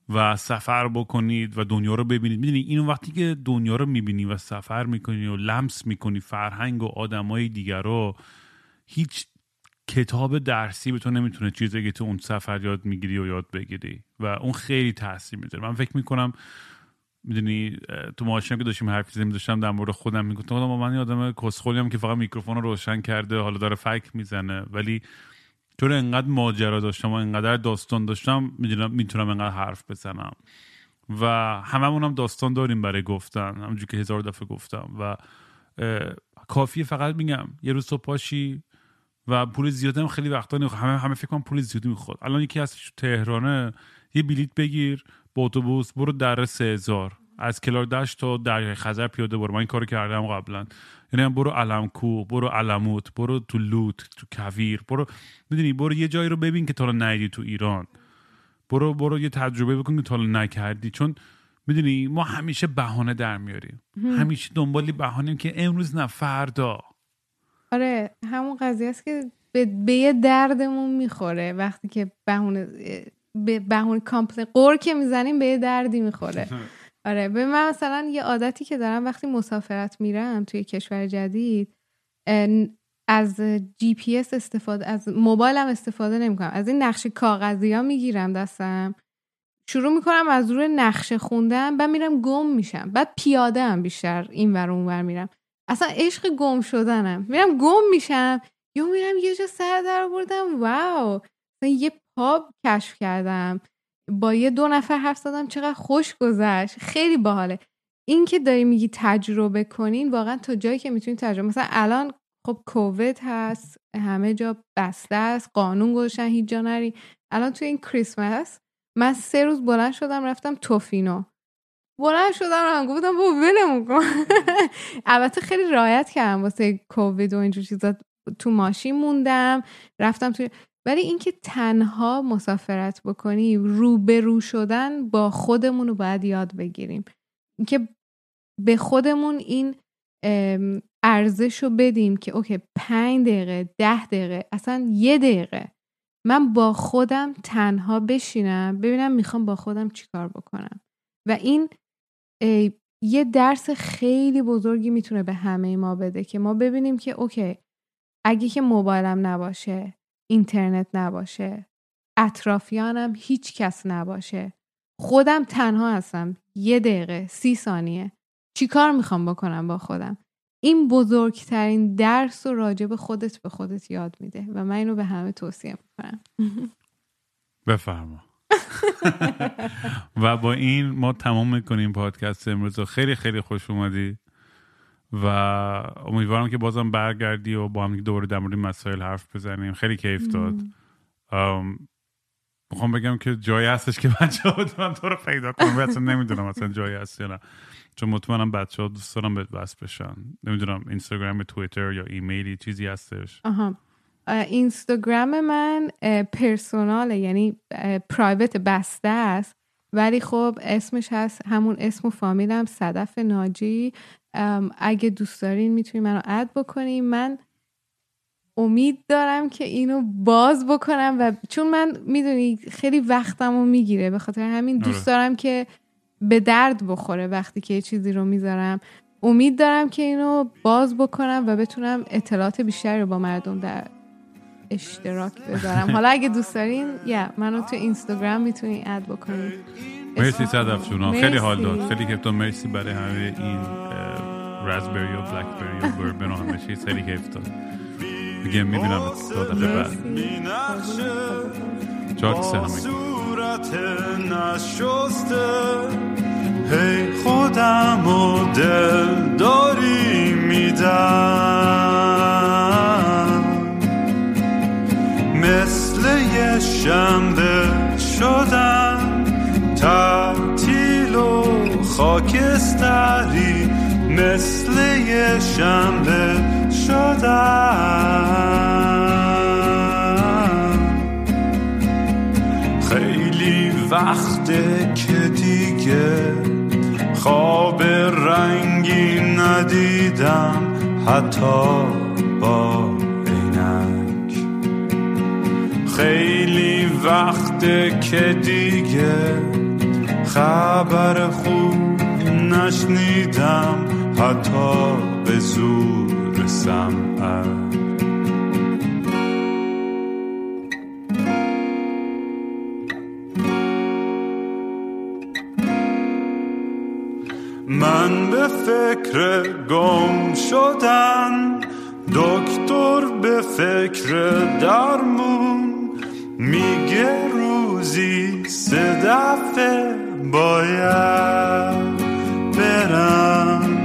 و سفر بکنید و دنیا رو ببینید. می‌دونی این وقتی که دنیا رو می‌بینی و سفر می‌کنی و لمس می‌کنی فرهنگ و آدمای دیگر رو هیچ کتاب درسی به تو نمی‌تونه چیزی که تو اون سفر یاد می‌گیری و یاد بگیری و اون خیلی تاثیر می‌ذاره. من فکر می‌کنم می‌دونی تو ماشین که داشتیم حرف زدیم داشتم در مورد خودم می‌گفتم من یه آدم هم که فقط میکروفون رو روشن کرده حالا داره فک می‌زنه. ولی چون انقدر ماجرا داشتم و انقدر داستان داشتم می‌دونم می‌تونم انقدر حرف بزنم. و هممون هم داستان داریم برای گفتن همونجور که هزار دفعه گفتم. و اه، کافیه فقط میگم یه روز تو پاشی و پول زیادی هم خیلی وقتا نمی‌خواد همه همه فکر کنم پول زیادی می‌خواد الان یکی از تهرانه. یه بلیت بگیر با اتوبوس برو در سه هزار. از کلار دشت تا دریای خزر پیاده برو. من این کارو کردم قبلا. یعنی برو علمکو برو علموت برو تو لوت تو کویر برو می‌دونی برو یه جایی رو ببین که تا ندیدی تو ایران. برو برو یه تجربه بکن که تا نکردی. چون می‌دونی ما همیشه بهانه در میاریم. همیشه دنبالی بهانیم که امروز نه فردا. آره همون قضیه است که به, به یه دردمون می‌خوره. وقتی که بهونه به بهونه کامپل قور که می‌زنیم به یه دردی می‌خوره. آره به من مثلا یه عادتی که دارم وقتی مسافرت میرم توی کشور جدید از جی پی اس استفاده از موبایلم استفاده نمی‌کنم. از این نقشه کاغذی ها می‌گیرم دستم. شروع می‌کنم از روی نقشه خوندن بعد میرم گم میشم. بعد پیاده هم بیشتر این ور اون ور میرم. اصلا عشق گم شدنم. میرم گم میشم. یا میرم یه جا سر در بردم واو! یه پاب کشف کردم. با یه دو نفر حرف زدم چقدر خوش گذشت. خیلی باحاله. این که داری میگی تجربه کنین واقعا تا جایی که می‌تونین تجربه مثلا الان خب کووید هست همه جا بسته است قانون گذاشتن هیچ جا نری. الان تو این کریسمس من سه روز بلند شدم رفتم توفینو. بلند شدم و گفتم بابا ولمون کن. البته خیلی رایت کردم واسه کووید و اینجور چیزا. تو ماشین موندم رفتم توی ولی اینکه تنها مسافرت بکنی روبرو شدن با خودمون رو باید یاد بگیریم. اینکه به خودمون این ارزش رو بدیم که اوکی پنج دقیقه ده دقیقه اصلا یه دقیقه. من با خودم تنها بشینم ببینم می‌خوام با خودم چیکار بکنم. و این یه درس خیلی بزرگی می‌تونه به همه ما بده که ما ببینیم که اوکی اگه که موبایلم نباشه اینترنت نباشه. اطرافیانم هیچ کس نباشه. خودم تنها هستم. یه دقیقه سی ثانیه. چیکار می‌خوام بکنم با خودم؟ این بزرگترین درس و راجع به خودت به خودت یاد میده و من اینو به همه توصیه می‌کنم. بفرما. و با این ما تمام می‌کنیم پادکست امروز. رو. خیلی خیلی خوش اومدی. و امیدوارم که بازم برگردی و با هم دوباره در مورد مسائل حرف بزنیم. خیلی کیف داد. ام، می‌خوام بگم که جایی هستش که بچه ها بتونن تو رو پیدا کنم اصلا نمی‌دونم اصلا جایی هست یا نه. چون مطمئنم بچه ها دوست دارم بهت وصل بشن. نمی‌دونم اینستاگرام تویتر یا ایمیلی چیزی هستش. آها. اینستاگرام من پرسوناله یعنی پرایوت بسته است. ولی خب اسمش هست همون اسم و فامیلم صدف ناجی. اگه دوست دارین می‌تونین منو اد بکنین. من امید دارم که اینو باز بکنم و چون من می‌دونی خیلی وقتمو می‌گیره. به خاطر همین دوست آره. دارم که به درد بخوره وقتی که یه چیزی رو می‌ذارم. امید دارم که اینو باز بکنم و بتونم اطلاعات بیشتری رو با مردم در اشتراک بذارم. حالا اگه دوست دارین یا منو تو اینستاگرام می‌تونین اد بکنین. مرسی صدف خیلی حال داد. خیلی داد مرسی برای همه این رازبری و بلکبری و بربن و همه چیز خیلی کیف داد. دیگه می‌بینم دو دقیقه بعد. جاکس همه. صورت نشسته. هی خودم و دل داری میدم. مثل یه شنبه شدم. تعطیل و خاکستری مثل یه شنبه شدم خیلی وقته که دیگه خواب رنگی ندیدم حتی با خیلی وقته که دیگه خبر خوب نشنیدم حتی به زور من به فکر گم شدن دکتر به فکر درمون. میگه روزی سه دفعه باید برم.